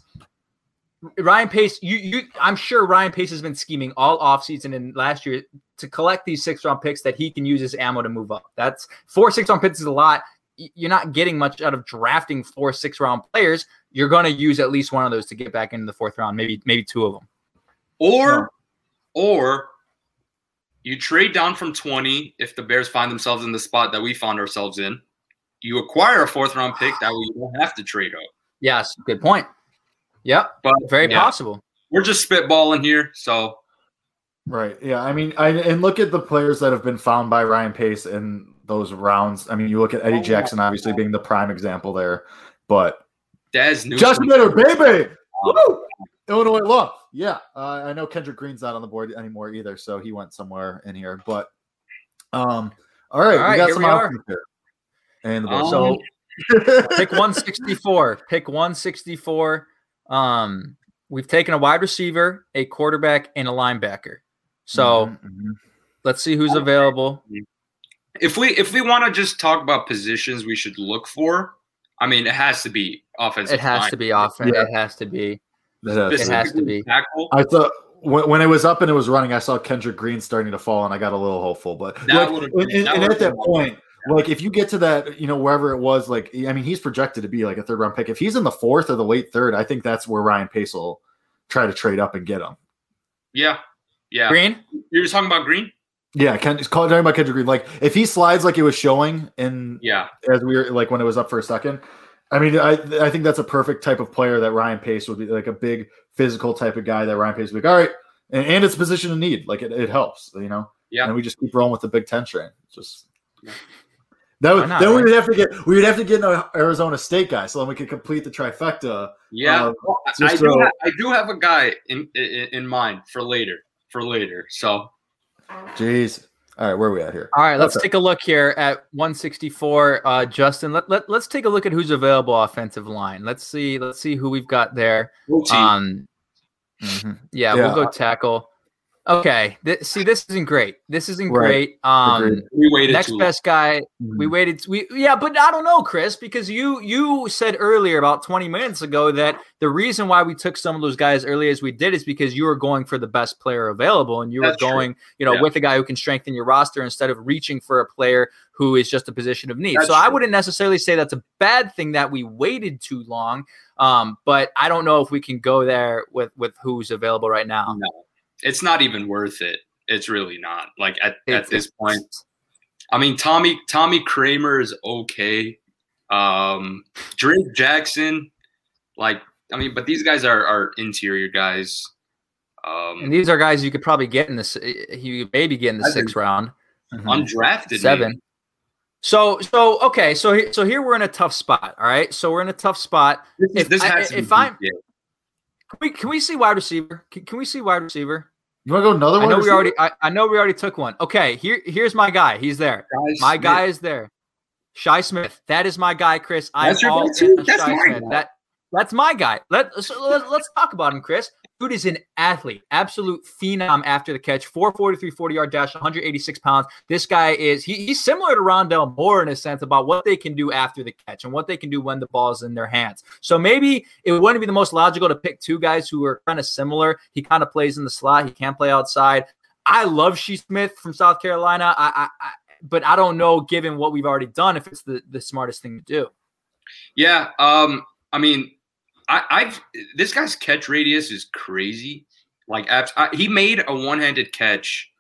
Ryan Pace, you you I'm sure Ryan Pace has been scheming all offseason and last year to collect these six round picks that he can use as ammo to move up. That's four six round picks is a lot. You're not getting much out of drafting four six round players. You're going to use at least one of those to get back into the fourth round, maybe maybe two of them. Or or you trade down from 20 if the Bears find themselves in the spot that we found ourselves in. You acquire a fourth round pick that way you don't have to trade up. Yes, good point. Yep, But very yeah, possible. We're just spitballing here, so Right. Yeah. I mean, I and look at the players that have been found by Ryan Pace in those rounds. I mean, you look at Eddie oh, Jackson, obviously being the prime example there, but Dez Newsome. Justin Miller, baby, um, Woo! Illinois love. Yeah. Uh, I know Kendrick Green's not on the board anymore either, so he went somewhere in here. But, um, all right, All right, we got some we are. options here. And the board. Um, So pick 164. Pick 164. Um, we've taken a wide receiver, a quarterback, and a linebacker. So Mhm, mhm. let's see who's available. if we if we want to just talk about positions we should look for, I mean, it has to be offensive. It has line. to be offense. Yeah. It has to be. That is- It has to be. Tackle. I thought when, when it was up and it was running, I saw Kendrick Green starting to fall, and I got a little hopeful. But That like, and, been- and- that and at that been- point, like if you get to that, you know, wherever it was, like I mean, he's projected to be like a third round pick. If he's in the fourth or the late third, I think that's where Ryan Pace will try to trade up and get him. Yeah, yeah. Green. You're just talking about Green. Yeah, Ken, it's talking about Kendrick Green. Like if he slides like it was showing in Yeah, as we were like when it was up for a second. I mean, I I think that's a perfect type of player that Ryan Pace would be like a big physical type of guy that Ryan Pace would be like, all right, and, and it's a position of need. Like it, it helps, you know. Yeah. And we just keep rolling with the Big Ten train. Just Yeah. that would not, then we would have to get we would have to get an Arizona State guy, so then we could complete the trifecta. yeah. I- do so- ha- I do have a guy in, in in mind for later. For later. So Jeez. All right, where are we at here? All right, let's Okay. take a look here at 164. Uh, Justin, let, let, let's take a look at who's available offensive line. Let's see. Let's see who we've got there. routine. Um, mhm. yeah, Yeah. we'll go tackle. Okay. See, this isn't great. This isn't Right. great. Um, Agreed. we waited next too long. best guy. We waited. We yeah, but I don't know, Chris, because you you said earlier about 20 minutes ago that the reason why we took some of those guys early as we did is because you were going for the best player available, and you That's were true. going, you know, Yeah. with a guy who can strengthen your roster instead of reaching for a player who is just a position of need. That's so I wouldn't necessarily say that's a bad thing that we waited too long. Um, but I don't know if we can go there with with who's available right now. No, it's not even worth it. It's really not. Like at, at this point, I mean, Tommy Tommy Kraemer is okay. Um, Drake Jackson, like, I mean, but these guys are are interior guys. And Um, these are guys you could probably get in this. You maybe get in the I sixth round. Mhm. undrafted seven. maybe. So so okay, so so here we're in a tough spot. All right, so we're in a tough spot. This, If this I- has to if be I'm- yeah. Can we can we see wide receiver? Can, can we see wide receiver? You want to go another one? I one? know we already I, I know we already took one. Okay, here here's my guy. He's there. Guys, My guy is there. Shi Smith. That is my guy, Chris. I'm That's your all guy too? That's Shi my Smith. guy. That that's my guy. Let so let, let's talk about him, Chris. Dude is an athlete, absolute phenom after the catch. 443 40 yard dash, 186 pounds. This guy is he, he's similar to Rondale Moore in a sense about what they can do after the catch and what they can do when the ball's in their hands. So maybe it wouldn't be the most logical to pick two guys who are kind of similar. He kind of plays in the slot, he can't play outside. I love Shi Smith from South Carolina. I, I, I but I don't know, given what we've already done, if it's the, the smartest thing to do. Yeah. Um. I mean, I, I've this guy's catch radius is crazy. Like, abs- I, he made a one-handed catch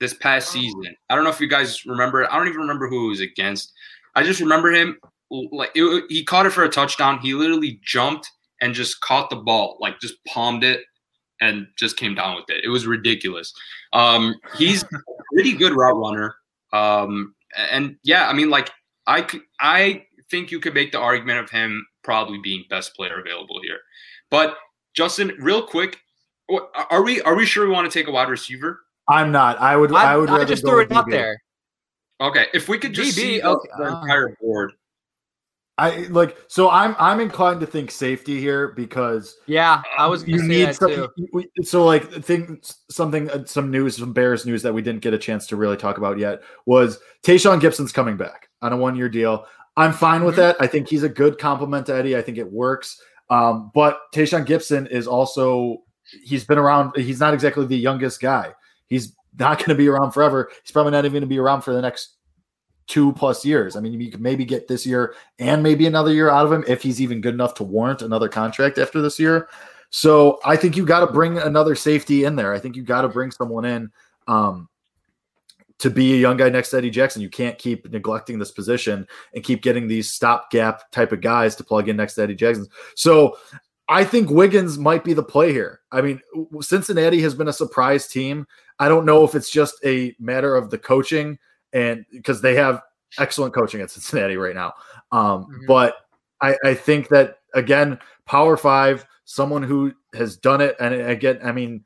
this past season. I don't know if you guys remember. I don't even remember who it was against. I just remember him like it, he caught it for a touchdown. He literally jumped and just caught the ball, like just palmed it and just came down with it. It was ridiculous. Um, he's a pretty good route runner. Um, and yeah, I mean, like I I think you could make the argument of him probably being best player available here. But Justin, real quick, are we are we sure we want to take a wide receiver? I'm not. I would. I, I, would. I just throw it out there. Okay, if we could just DB, see the, okay, the uh. entire board. I like. So I'm. I'm inclined to think safety here because Yeah, I was you say need that too. we- so like thing something uh, some news some bears news that we didn't get a chance to really talk about yet was Tashaun Gipson's coming back on a one year deal. I'm fine with Mhm. that. I think he's a good compliment to Eddie. I think it works. Um, but Tashaun Gipson is also he's been around. He's not exactly the youngest guy. He's not going to be around forever. He's probably not even going to be around for the next two plus years. I mean, you could maybe get this year and maybe another year out of him if he's even good enough to warrant another contract after this year. So I think you got to bring another safety in there. I think you got to bring someone in um, to be a young guy next to Eddie Jackson. You can't keep neglecting this position and keep getting these stopgap type of guys to plug in next to Eddie Jackson. So I think Wiggins might be the play here. I mean, Cincinnati has been a surprise team. I don't know if it's just a matter of the coaching and because they have excellent coaching at Cincinnati right now. Um, mm-hmm. But I, I think that again, Power Five, someone who has done it, and again, I mean,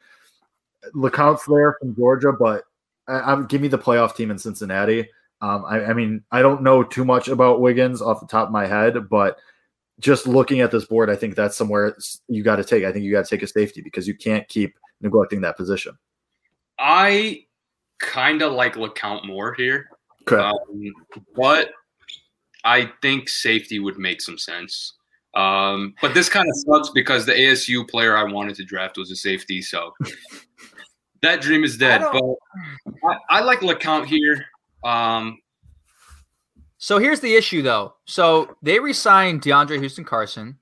LeCounte's there from Georgia, but I, give me the playoff team in Cincinnati. Um, I, I mean, I don't know too much about Wiggins off the top of my head, but just looking at this board, I think that's somewhere you got to take. I think you got to take a safety because you can't keep neglecting that position. I kind of like LeCounte more here, um, but I think safety would make some sense. Um, but this kind of sucks because the ASU player I wanted to draft was a safety, so that dream is dead. I but I, I, like LeCounte here. Um, so here's the issue, though. So they resigned DeAndre Houston Carson.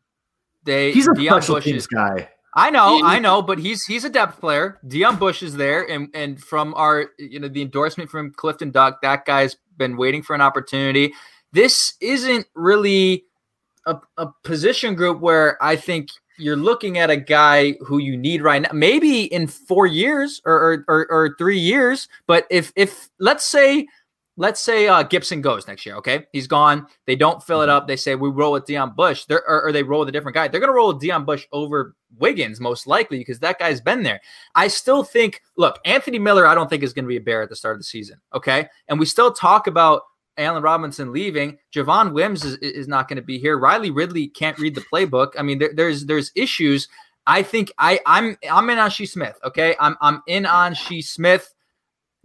They he's a Deon special Bush teams is, guy. I know, I know, but he's he's a depth player. Deon Bush is there, and and from our you know the endorsement from Clifton Duck, that guy's been waiting for an opportunity. This isn't really a, a position group where I think you're looking at a guy who you need right now, maybe in four years or or, or, or three years. But if if let's say let's say uh, Gipson goes next year. Okay, he's gone. They don't fill it up. They say we roll with Deon Bush. They're, or, or they roll with a different guy. They're going to roll with Deon Bush over Wiggins most likely because that guy's been there. I still think. Look, Anthony Miller. I don't think is going to be a bear at the start of the season. Okay, and we still talk about Allen Robinson leaving. Javon Wims is, is not going to be here. Riley Ridley can't read the playbook. I mean, there, there's there's issues. I think I I'm I'm in on Shi Smith. Okay, I'm I'm in on Shi Smith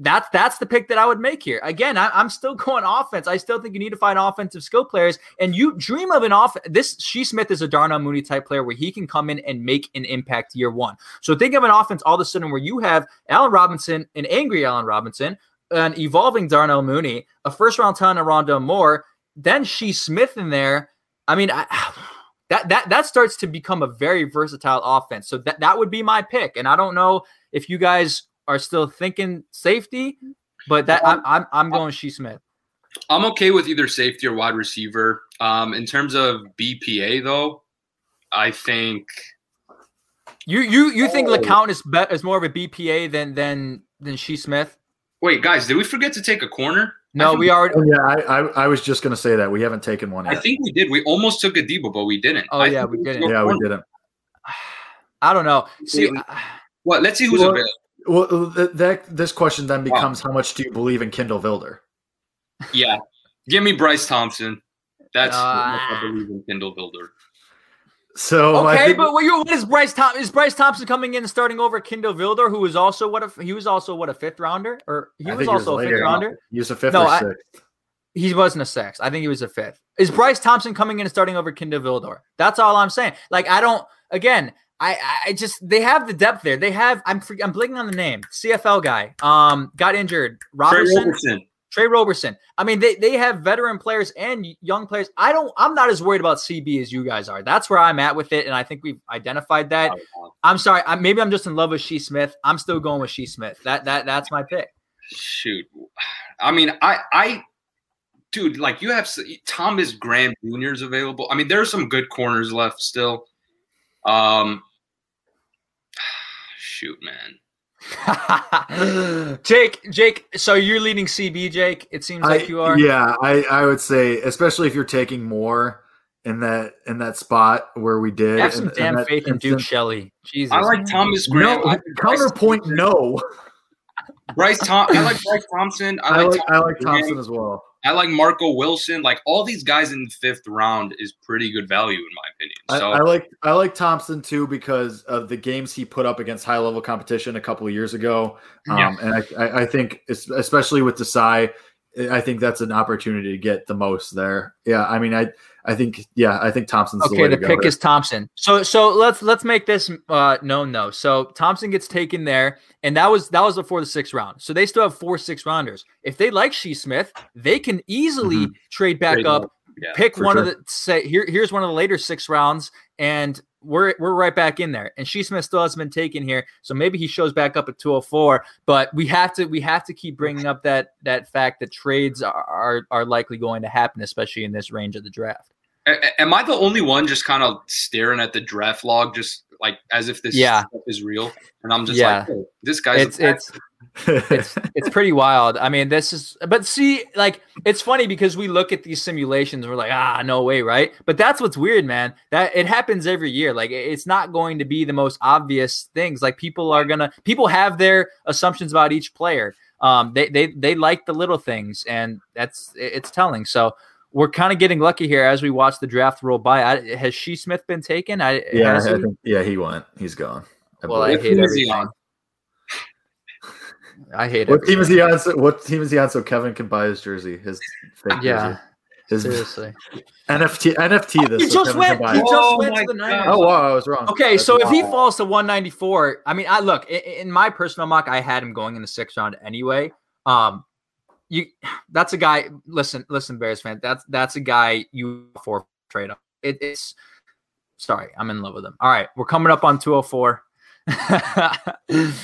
that's that's the pick that I would make here. Again, I, am still going offense. I still think you need to find offensive skill players, and you dream of an off. This Shi Smith is a Darnell Mooney type player where he can come in and make an impact year one. So think of an offense all of a sudden where you have Allen Robinson, an angry Allen Robinson, an evolving Darnell Mooney, a first round talent of Moore, then Shi Smith in there. I mean, I, that that that starts to become a very versatile offense. So that that would be my pick, and I don't know if you guys are still thinking safety, but that I'm I'm, I'm going Shi Smith. I'm okay with either safety or wide receiver. Um, in terms of BPA though, I think you you you think oh. LeCounte is be- is more of a BPA than than than Shi Smith. Wait, guys, did we forget to take a corner? No, we already. Oh, yeah, I, I, I was just gonna say that we haven't taken one yet. I think we did. We almost took a Deebo, but we didn't. Oh I yeah, we didn't. Yeah, we didn't. I don't know. See, what? Let's see who's well, available. Well, that this question then becomes wow. how much do you believe in Kindle Vildor? Yeah, give me Bryce Thompson. That's uh, I believe in Kindle Vildor. So okay, think, but what is Bryce Thompson? Is Bryce Thompson coming in and starting over Kindle Vildor, who was also what a he was also what a fifth rounder, or he was also he was a fifth rounder. He was a fifth no, or sixth. I, he wasn't a sixth. I think he was a fifth. Is Bryce Thompson coming in and starting over Kindle Vildor? That's all I'm saying. Like I don't. Again, I, I just they have the depth there. They have I'm I'm blinking on the name CFL guy. Um, got injured. Robertson. Tre Roberson. I mean, they they have veteran players and young players. I don't. I'm not as worried about CB as you guys are. That's where I'm at with it, and I think we've identified that. I'm sorry. I, maybe I'm just in love with Shi Smith. I'm still going with Shi Smith. That that that's my pick. Shoot, I mean, I I dude, like you have Thomas Graham Jr.'s available. I mean, there are some good corners left still. Um, shoot, man. Jake, Jake, so you're leading CB, Jake. It seems like I, you are. Yeah, I, I would say, especially if you're taking more in that in that spot where we did. Have some damn that, faith in Duke Shelley. Jesus, I like Thomas Graham. No, counterpoint, no. Bryce Tom. I like Bryce Thompson. I, I like, I like Thompson as well. I like Marco Wilson. Like all these guys in the fifth round is pretty good value in my opinion. So I, I like I like Thompson too because of the games he put up against high level competition a couple of years ago. Um, yeah. And I, I think especially with Desai, I think that's an opportunity to get the most there. Yeah, I mean, I I think yeah, I think Thompson's okay. The, the pick is Thompson. So so let's let's make this uh known though. So Thompson gets taken there, and that was that was before the sixth round. So they still have four six rounders. If they like Shi Smith, they can easily mm-hmm. trade back trade up, yeah, pick one sure. of the say here here's one of the later six rounds, and we're we're right back in there. And Shi Smith still hasn't been taken here, so maybe he shows back up at 204. But we have to we have to keep bringing up that that fact that trades are are, are likely going to happen, especially in this range of the draft. Am I the only one just kind of staring at the draft log, just like as if this yeah. is real? And I'm just yeah. like, hey, this guy's it's it's it's it's pretty wild. I mean, this is but see, like it's funny because we look at these simulations, we're like, ah, no way, right? But that's what's weird, man. That it happens every year. Like it's not going to be the most obvious things. Like people are gonna people have their assumptions about each player. Um, they they they like the little things, and that's it's telling. So we're kind of getting lucky here as we watch the draft roll by. I, has Shi Smith been taken? I yeah, I think, yeah, he went. He's gone. I well, I hate everything. I hate it. what team is he on? So, what team is he on? So Kevin can buy his jersey. His yeah. Jersey. His Seriously. NFT NFT this. He just went. He just oh went to the Niners. Oh wow, I was wrong. Okay, That's so wild. if he falls to 194, I mean, I look in, in, my personal mock, I had him going in the sixth round anyway. Um, you that's a guy. Listen, listen, Bears fan. That's that's a guy you for trade up. It, it's sorry, I'm in love with him. All right, we're coming up on 204. And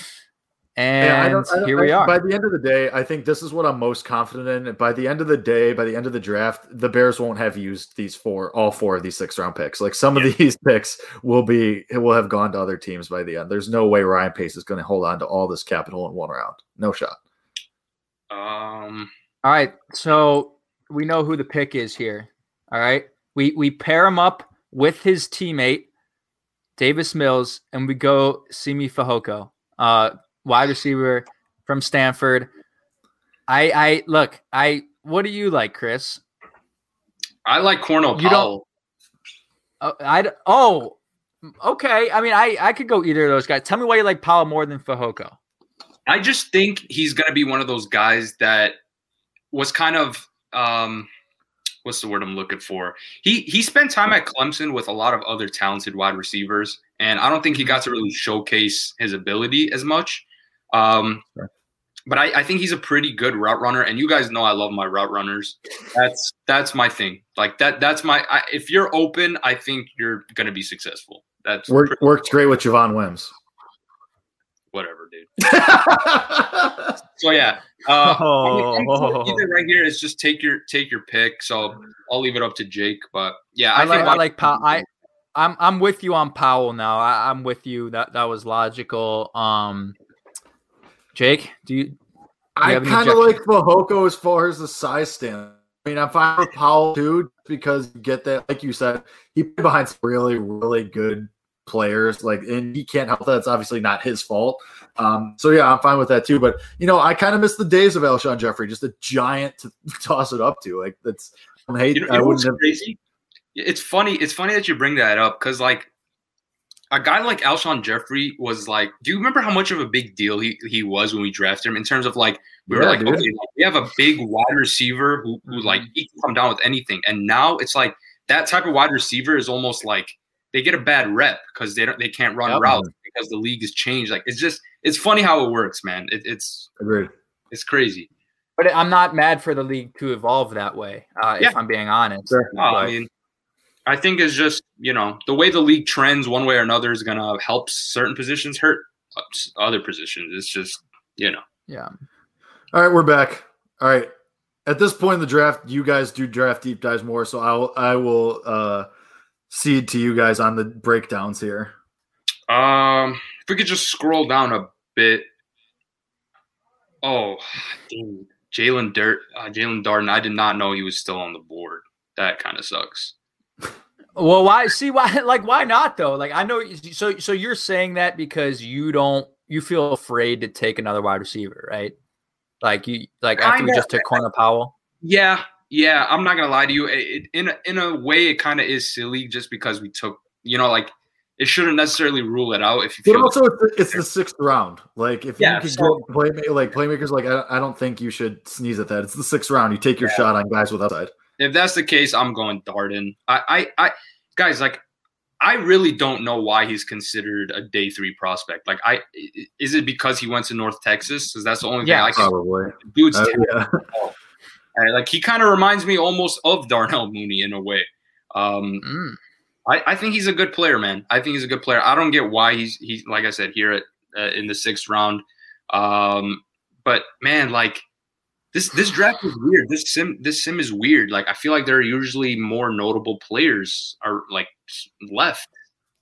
yeah, I don't, I don't, here we are. By the end of the day, I think this is what I'm most confident in. By the end of the day, by the end of the draft, the Bears won't have used these four, all four of these six round picks. Like some yeah. of these picks will be, will have gone to other teams by the end. There's no way Ryan Pace is going to hold on to all this capital in one round. No shot. Um. All right. So we know who the pick is here. All right. We we pair him up with his teammate Davis Mills, and we go Simi Fehoko. Uh, wide receiver from Stanford. I I look, I what do you like, Chris? I like Cornell you Powell. Don't, uh, I oh okay. I mean, I I could go either of those guys. Tell me why you like Powell more than Fehoko. I just think he's going to be one of those guys that was kind of um what's the word I'm looking for? He he spent time at Clemson with a lot of other talented wide receivers, and I don't think he got to really showcase his ability as much. Um, sure. But I, I, think he's a pretty good route runner, and you guys know I love my route runners. That's that's my thing. Like that. That's my. I, if you're open, I think you're going to be successful. That's worked worked great with Javon Wims. Whatever, dude. so yeah, uh, oh. I mean, either right here is just take your take your pick. So I'll leave it up to Jake. But yeah, I, I like I like Powell. I I'm I'm with you on Powell now. I, I'm with you. That that was logical. Um, Jake, do you? Do you I kind of like Fehoko as far as the size stand. I mean, I'm fine with Powell too because you get that, like you said, he behind some really, really good players. Like, and he can't help that. It's obviously not his fault. Um, so yeah, I'm fine with that too. But you know, I kind of miss the days of Alshon Jeffery, just a giant to toss it up to. Like that's I hate. You know, I wouldn't have, crazy. It's funny. It's funny that you bring that up because like a guy like Alshon Jeffery was like, do you remember how much of a big deal he, he was when we drafted him in terms of like we yeah, were like, okay, we have a big wide receiver who, who like mm-hmm. he can come down with anything. And now it's like that type of wide receiver is almost like they get a bad rep because they don't they can't run yep. routes because the league has changed. Like it's just it's funny how it works, man. It, it's Agreed. it's crazy. But I'm not mad for the league to evolve that way. Uh, yeah. If I'm being honest, sure. no, I mean, I think it's just you know the way the league trends one way or another is going to help certain positions, hurt other positions. It's just you know. Yeah. All right, we're back. All right. At this point in the draft, you guys do draft deep dives more, so I'll I will uh cede to you guys on the breakdowns here. Um, if we could just scroll down a bit. Oh, dude. Jalen Dirt, uh, Jaelon Darden. I did not know he was still on the board. That kind of sucks. Well, why? See why? Like, why not though? Like, I know. So, so you're saying that because you don't, you feel afraid to take another wide receiver, right? Like you, like after we just took Cornell Powell. Yeah, yeah. I'm not gonna lie to you. It, in a, in a way, it kind of is silly just because we took, you know, like it shouldn't necessarily rule it out if you But feel also, it's the, it's the sixth round. Like if Yeah, you could so- get play, like playmakers, like I, I don't think you should sneeze at that. It's the sixth round. You take your Yeah. shot on guys with upside. if that's the case, I'm going Darden. I, I, I, guys, like, I really don't know why he's considered a day three prospect. Like, I is it because he went to North Texas? Because that's the only Yeah, thing I can. Probably. Dude's Uh, yeah. Uh, like he kind of reminds me almost of Darnell Mooney in a way. Um, Mm. I, I think he's a good player, man. I think he's a good player. I don't get why he's he's like I said here at uh, in the sixth round. Um, but man, like this this draft is weird. This sim this sim is weird. Like I feel like there are usually more notable players are like left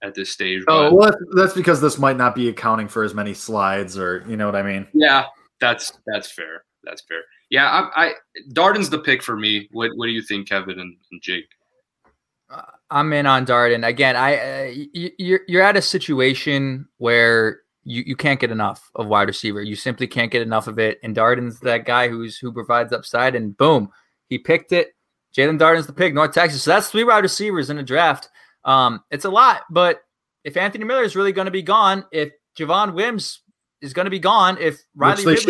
at this stage. Oh, well, that's, that's because this might not be accounting for as many slides, or you know what I mean. yeah, that's that's fair. That's fair. Yeah, I, I Darden's the pick for me. What what do you think, Kevin and, and Jake? I'm in on Darden again. I uh, y- you're you're at a situation where you, you can't get enough of wide receiver. You simply can't get enough of it. And Darden's that guy who's who provides upside. And boom, he picked it. Jaelon Darden's the pick, North Texas. So that's three wide receivers in a draft. Um, it's a lot, but if Anthony Miller is really going to be gone, if Javon Wims is going to be gone, if Riley Which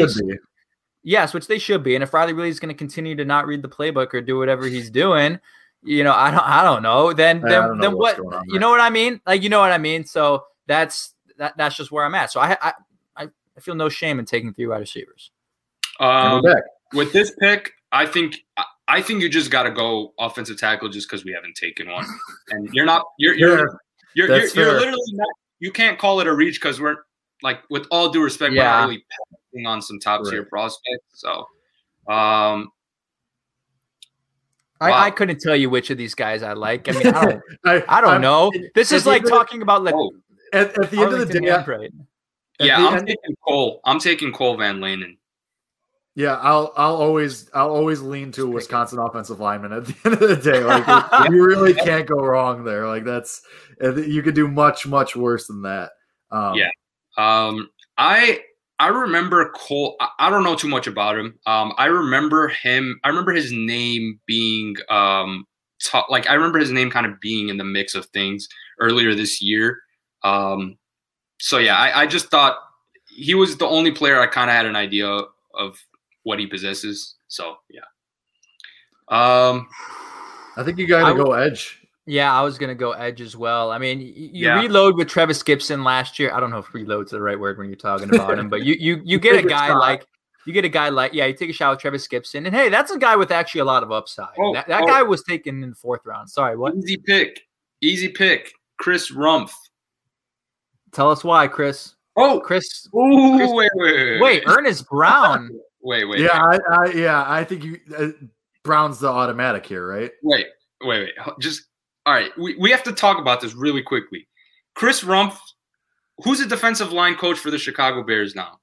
Yes, which they should be. And if Riley really is going to continue to not read the playbook or do whatever he's doing, you know, I don't, I don't know. Then, then, know then what? on You know what I mean? Like, you know what I mean. So that's that. That's just where I'm at. So I, I, I I feel no shame in taking three wide receivers. Um, with this pick, I think I- I think you just got to go offensive tackle just because we haven't taken one, and you're not you're you're Yeah, you're, you're, you're literally not. You can't call it a reach because we're like, with all due respect, we're not really passing on some top tier Right. prospects. So, um, I, Wow. I couldn't tell you which of these guys I like. I mean, I don't, I, I don't know. This is like end the- talking about like oh, At, at the end of the day, I- Handbrake. at yeah, the I'm end- taking Cole. I'm taking Cole Van Lanen. Yeah, I'll I'll always I'll always lean to a Wisconsin offensive lineman at the end of the day. Like you really can't go wrong there. Like that's you could do much much worse than that. Um, Yeah. Um, I I remember Cole. I, don't know too much about him. Um, I remember him. I remember his name being um, t- like I remember his name kind of being in the mix of things earlier this year. Um, so yeah, I, I just thought he was the only player I kind of had an idea of what he possesses. So yeah. Um, I think you got to go edge. Yeah, I was gonna go edge as well. I mean, you Yeah. reload with Trevis Gipson last year. I don't know if reload's the right word when you're talking about him, but you you you get a guy like you get a guy like yeah, you take a shot with Trevis Gipson, and hey, that's a guy with actually a lot of upside. Oh, that that oh. guy was taken in the fourth round. Sorry, what? easy pick, easy pick. Chris Rumph. Tell us why, Chris. Oh, Chris, Ooh, Chris- wait, wait, wait, wait, Ernest Brown. wait, wait, Yeah, I, I yeah I think you uh, Brown's the automatic here, right? wait, wait, wait. Just all right. We, we have to talk about this really quickly. Chris Rumph, who's a defensive line coach for the Chicago Bears now?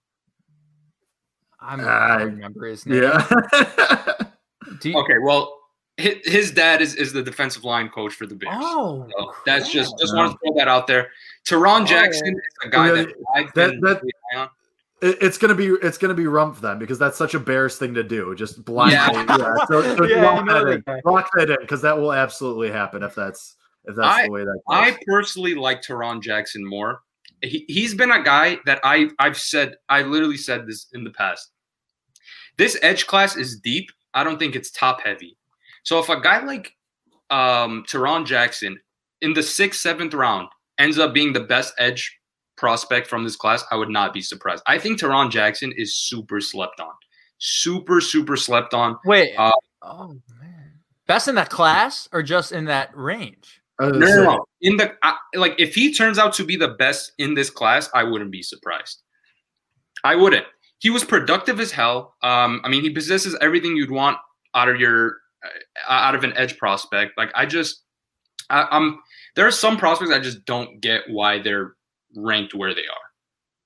I'm, I I- don't remember his name. Yeah. You- Okay, well, his, his dad is, is the defensive line coach for the Bears. Oh, So that's just just want to throw that out there. Tarron Jackson is a guy Yeah, that I've that- been that- really high on. It- it's gonna be it's gonna be Rumph then because that's such a Bears thing to do. Just blindly, Yeah. yeah. So, so Yeah, lock, that that in. guy. lock that in because that will absolutely happen if that's if that's I- the way that goes. I personally like Tarron Jackson more. He, he's been a guy that I I've said I literally said this in the past. This edge class is deep. I don't think it's top heavy. So if a guy like um Tarron Jackson in the sixth, seventh round ends up being the best edge prospect from this class, I would not be surprised. I think Tarron Jackson is super slept on. Super, super slept on. wait. Uh, oh man, best in that class or just in that range? No, no, no. In the I, like, if he turns out to be the best in this class, I wouldn't be surprised. I wouldn't. He was productive as hell. Um, I mean, he possesses everything you'd want out of your uh, out of an edge prospect. Like, I just, I, I'm there are some prospects I just don't get why they're ranked where they are,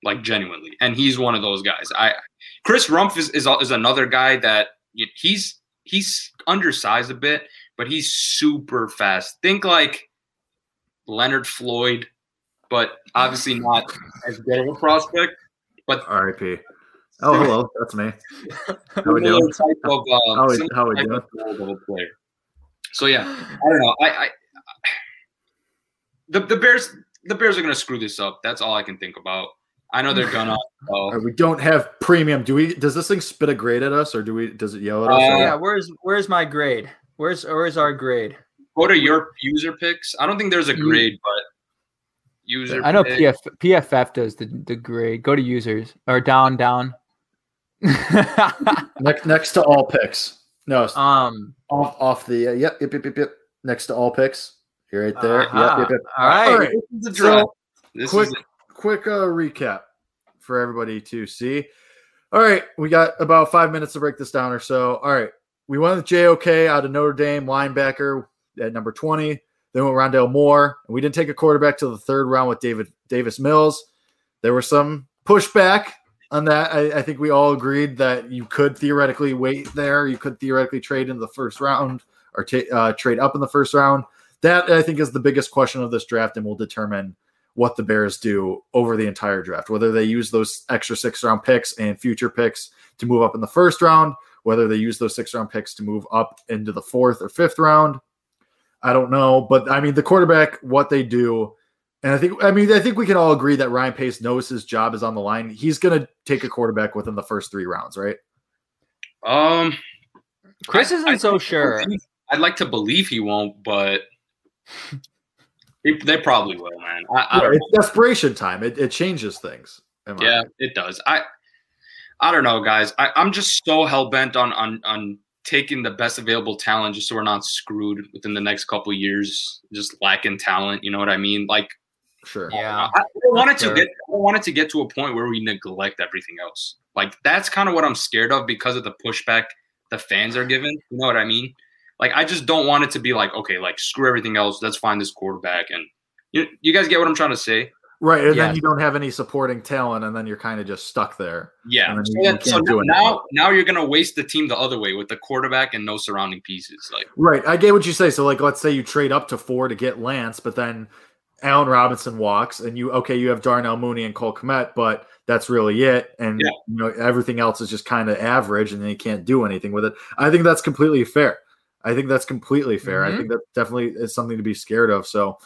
like genuinely. And he's one of those guys. I Chris Rumph is is, is another guy that he's he's undersized a bit, but he's super fast. Think like Leonard Floyd, but obviously not as good of a prospect. But R.I.P. Oh, hello, that's me. How we doing? type of um, How we, similar how we doing? of player. So yeah, I don't know. I, I the the Bears the Bears are gonna screw this up. That's all I can think about. I know they're gonna. So. All right, we don't have premium. Do we? Does this thing spit a grade at us, or do we? Does it yell at us? Uh, yeah, where's where's my grade? Where's where's our grade? Go to your user picks. I don't think there's a grade, but user. I know. PF, PFF does the, the grade. Go to users or down down. next, next to all picks. No, um. off off the. Uh, yep, yep, yep, yep, yep. Next to all picks. You're right there. uh-huh. Yep, yep, yep. All right. All right. This is the So. This quick, is quick uh, recap for everybody to see. All right, we got about five minutes to break this down or so. All right, we went with JOK out of Notre Dame, linebacker at number 20. Then we went Rondale Moore, and we didn't take a quarterback till the third round with David Davis Mills. There was some pushback on that. I, I think we all agreed that you could theoretically wait there. You could theoretically trade in the first round or ta- uh, trade up in the first round. That I think is the biggest question of this draft, and will determine what the Bears do over the entire draft. Whether they use those extra six round picks and future picks to move up in the first round, whether they use those six round picks to move up into the fourth or fifth round. I don't know, but I mean the quarterback, what they do, and I think I mean I think we can all agree that Ryan Pace knows his job is on the line. He's going to take a quarterback within the first three rounds, right? um. Chris I- isn't I so think- sure. I'd like to believe he won't, but he, they probably will, man. I, I Yeah, don't it's desperation time. It, it changes things. Yeah, it does. I I don't know, guys. I, I'm just so hell bent on on on taking the best available talent just so we're not screwed within the next couple of years, just lacking talent. You know what I mean? Like sure. Yeah. I, I want it to get I want it to get to a point where we neglect everything else. Like that's kind of what I'm scared of because of the pushback the fans are given. You know what I mean? Like I just don't want it to be like, okay, like screw everything else. Let's find this quarterback and you, you guys get what I'm trying to say? Right, and Yeah. then you don't have any supporting talent, and then you're kind of just stuck there. Yeah. And then So, you- you so can't now, now you're gonna waste the team the other way with the quarterback and no surrounding pieces. Like, Right, I get what you say. So, like, let's say you trade up to four to get Lance, but then Allen Robinson walks, and you okay, you have Darnell Mooney and Cole Kmet, but that's really it, and Yeah. you know everything else is just kind of average, and then you can't do anything with it. I think that's completely fair. I think that's completely fair. I Mhm. think that definitely is something to be scared of. So,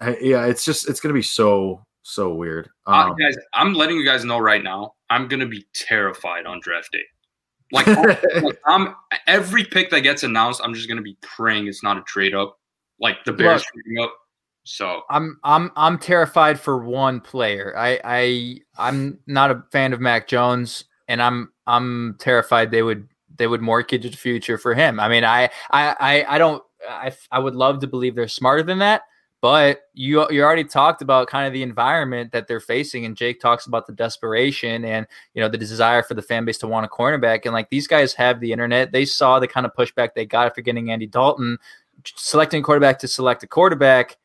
I, yeah, it's just it's going to be so so weird. uh, Um, guys, I'm letting you guys know right now. I'm gonna be terrified on draft day. Like, like, I'm every pick that gets announced, I'm just gonna be praying it's not a trade up, like the Bears trading up. So I'm I'm I'm terrified for one player. I I I'm not a fan of Mac Jones, and I'm I'm terrified they would they would mortgage the future for him. I mean, I I I, I don't I I would love to believe they're smarter than that, but you you already talked about kind of the environment that they're facing, and Jake talks about the desperation and you know the desire for the fan base to want a cornerback, and like these guys have the internet. They saw the kind of pushback they got after getting Andy Dalton, selecting quarterback to select a quarterback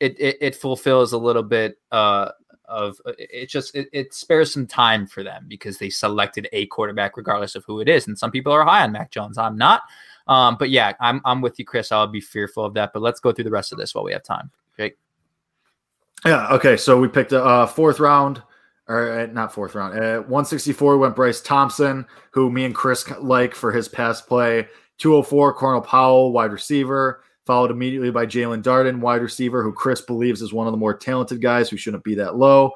it, it it fulfills a little bit uh of it just it, it spares some time for them because they selected a quarterback regardless of who it is and some people are high on Mac Jones I'm not um but yeah I'm I'm with you Chris I'll be fearful of that but let's go through the rest of this while we have time Jake Yeah. Okay. So we picked a uh, fourth round, or uh, not fourth round. At 164 went Bryce Thompson, who me and Chris like for his pass play. 204 Cornell Powell, wide receiver, followed immediately by Jaelon Darden, wide receiver, who Chris believes is one of the more talented guys who shouldn't be that low.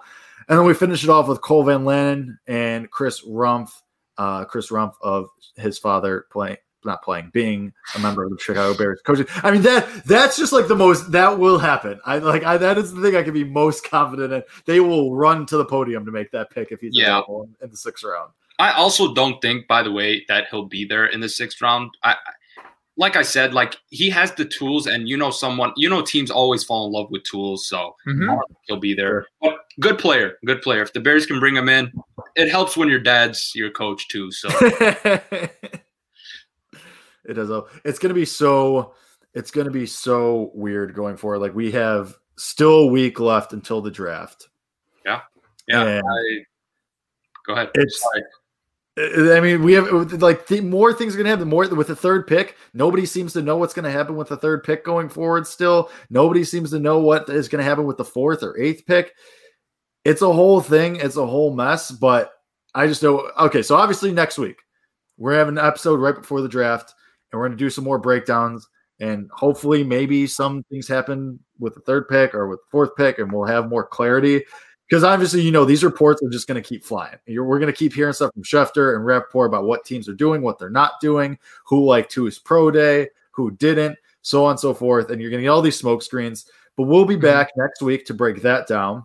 And then we finish it off with Cole Van Lanen and Chris Rumph, uh, Chris Rumph of his father playing. Not playing, being a member of the Chicago Bears coaching. I mean that that's just like the most that will happen. I like I that is the thing I can be most confident in. They will run to the podium to make that pick if he's Yeah. available in, the sixth round. I also don't think, by the way, that he'll be there in the sixth round. I- like I said, like he has the tools, and you know, someone, you know, teams always fall in love with tools, so mm-hmm. I don't he'll be there. But good player, good player. If the Bears can bring him in, it helps when your dad's your coach too. So it does. a- It's going to be so. It's going to be so weird going forward. Like we have still a week left until the draft. yeah, And- I, go ahead. It's- Sorry. I mean, we have like the more things are going to happen. More with the third pick, nobody seems to know what's going to happen with the third pick going forward. Still, nobody seems to know what is going to happen with the fourth or eighth pick. It's a whole thing. It's a whole mess. But I just know. Okay, so obviously next week we're having an episode right before the draft, and we're going to do some more breakdowns. And hopefully, maybe some things happen with the third pick or with the fourth pick, and we'll have more clarity. Because obviously, you know, these reports are just going to keep flying. You're, we're going to keep hearing stuff from Schefter and Rapoport about what teams are doing, what they're not doing, who liked who's pro day, who didn't, so on and so forth. And you're going to get all these smoke screens. But we'll be mm-hmm. back next week to break that down.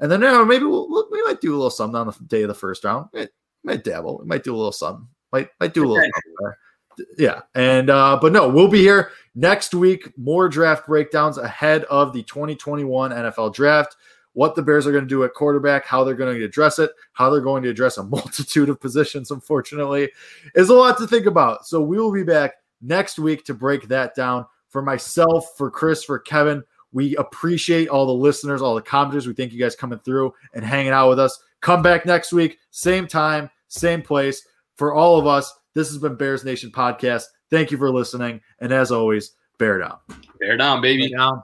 And then you know, maybe we'll, we might do a little something on the day of the first round. We might dabble. We might do a little something. Might might do a little something yeah and uh but no we'll be here next week more draft breakdowns ahead of the 2021 nfl draft what the bears are going to do at quarterback how they're going to address it how they're going to address a multitude of positions unfortunately is a lot to think about so we will be back next week to break that down for myself for chris for kevin we appreciate all the listeners all the commenters we thank you guys coming through and hanging out with us come back next week same time same place for all of us this has been Bears Nation Podcast. Thank you for listening. And as always, bear down. Bear down, baby. Bear down.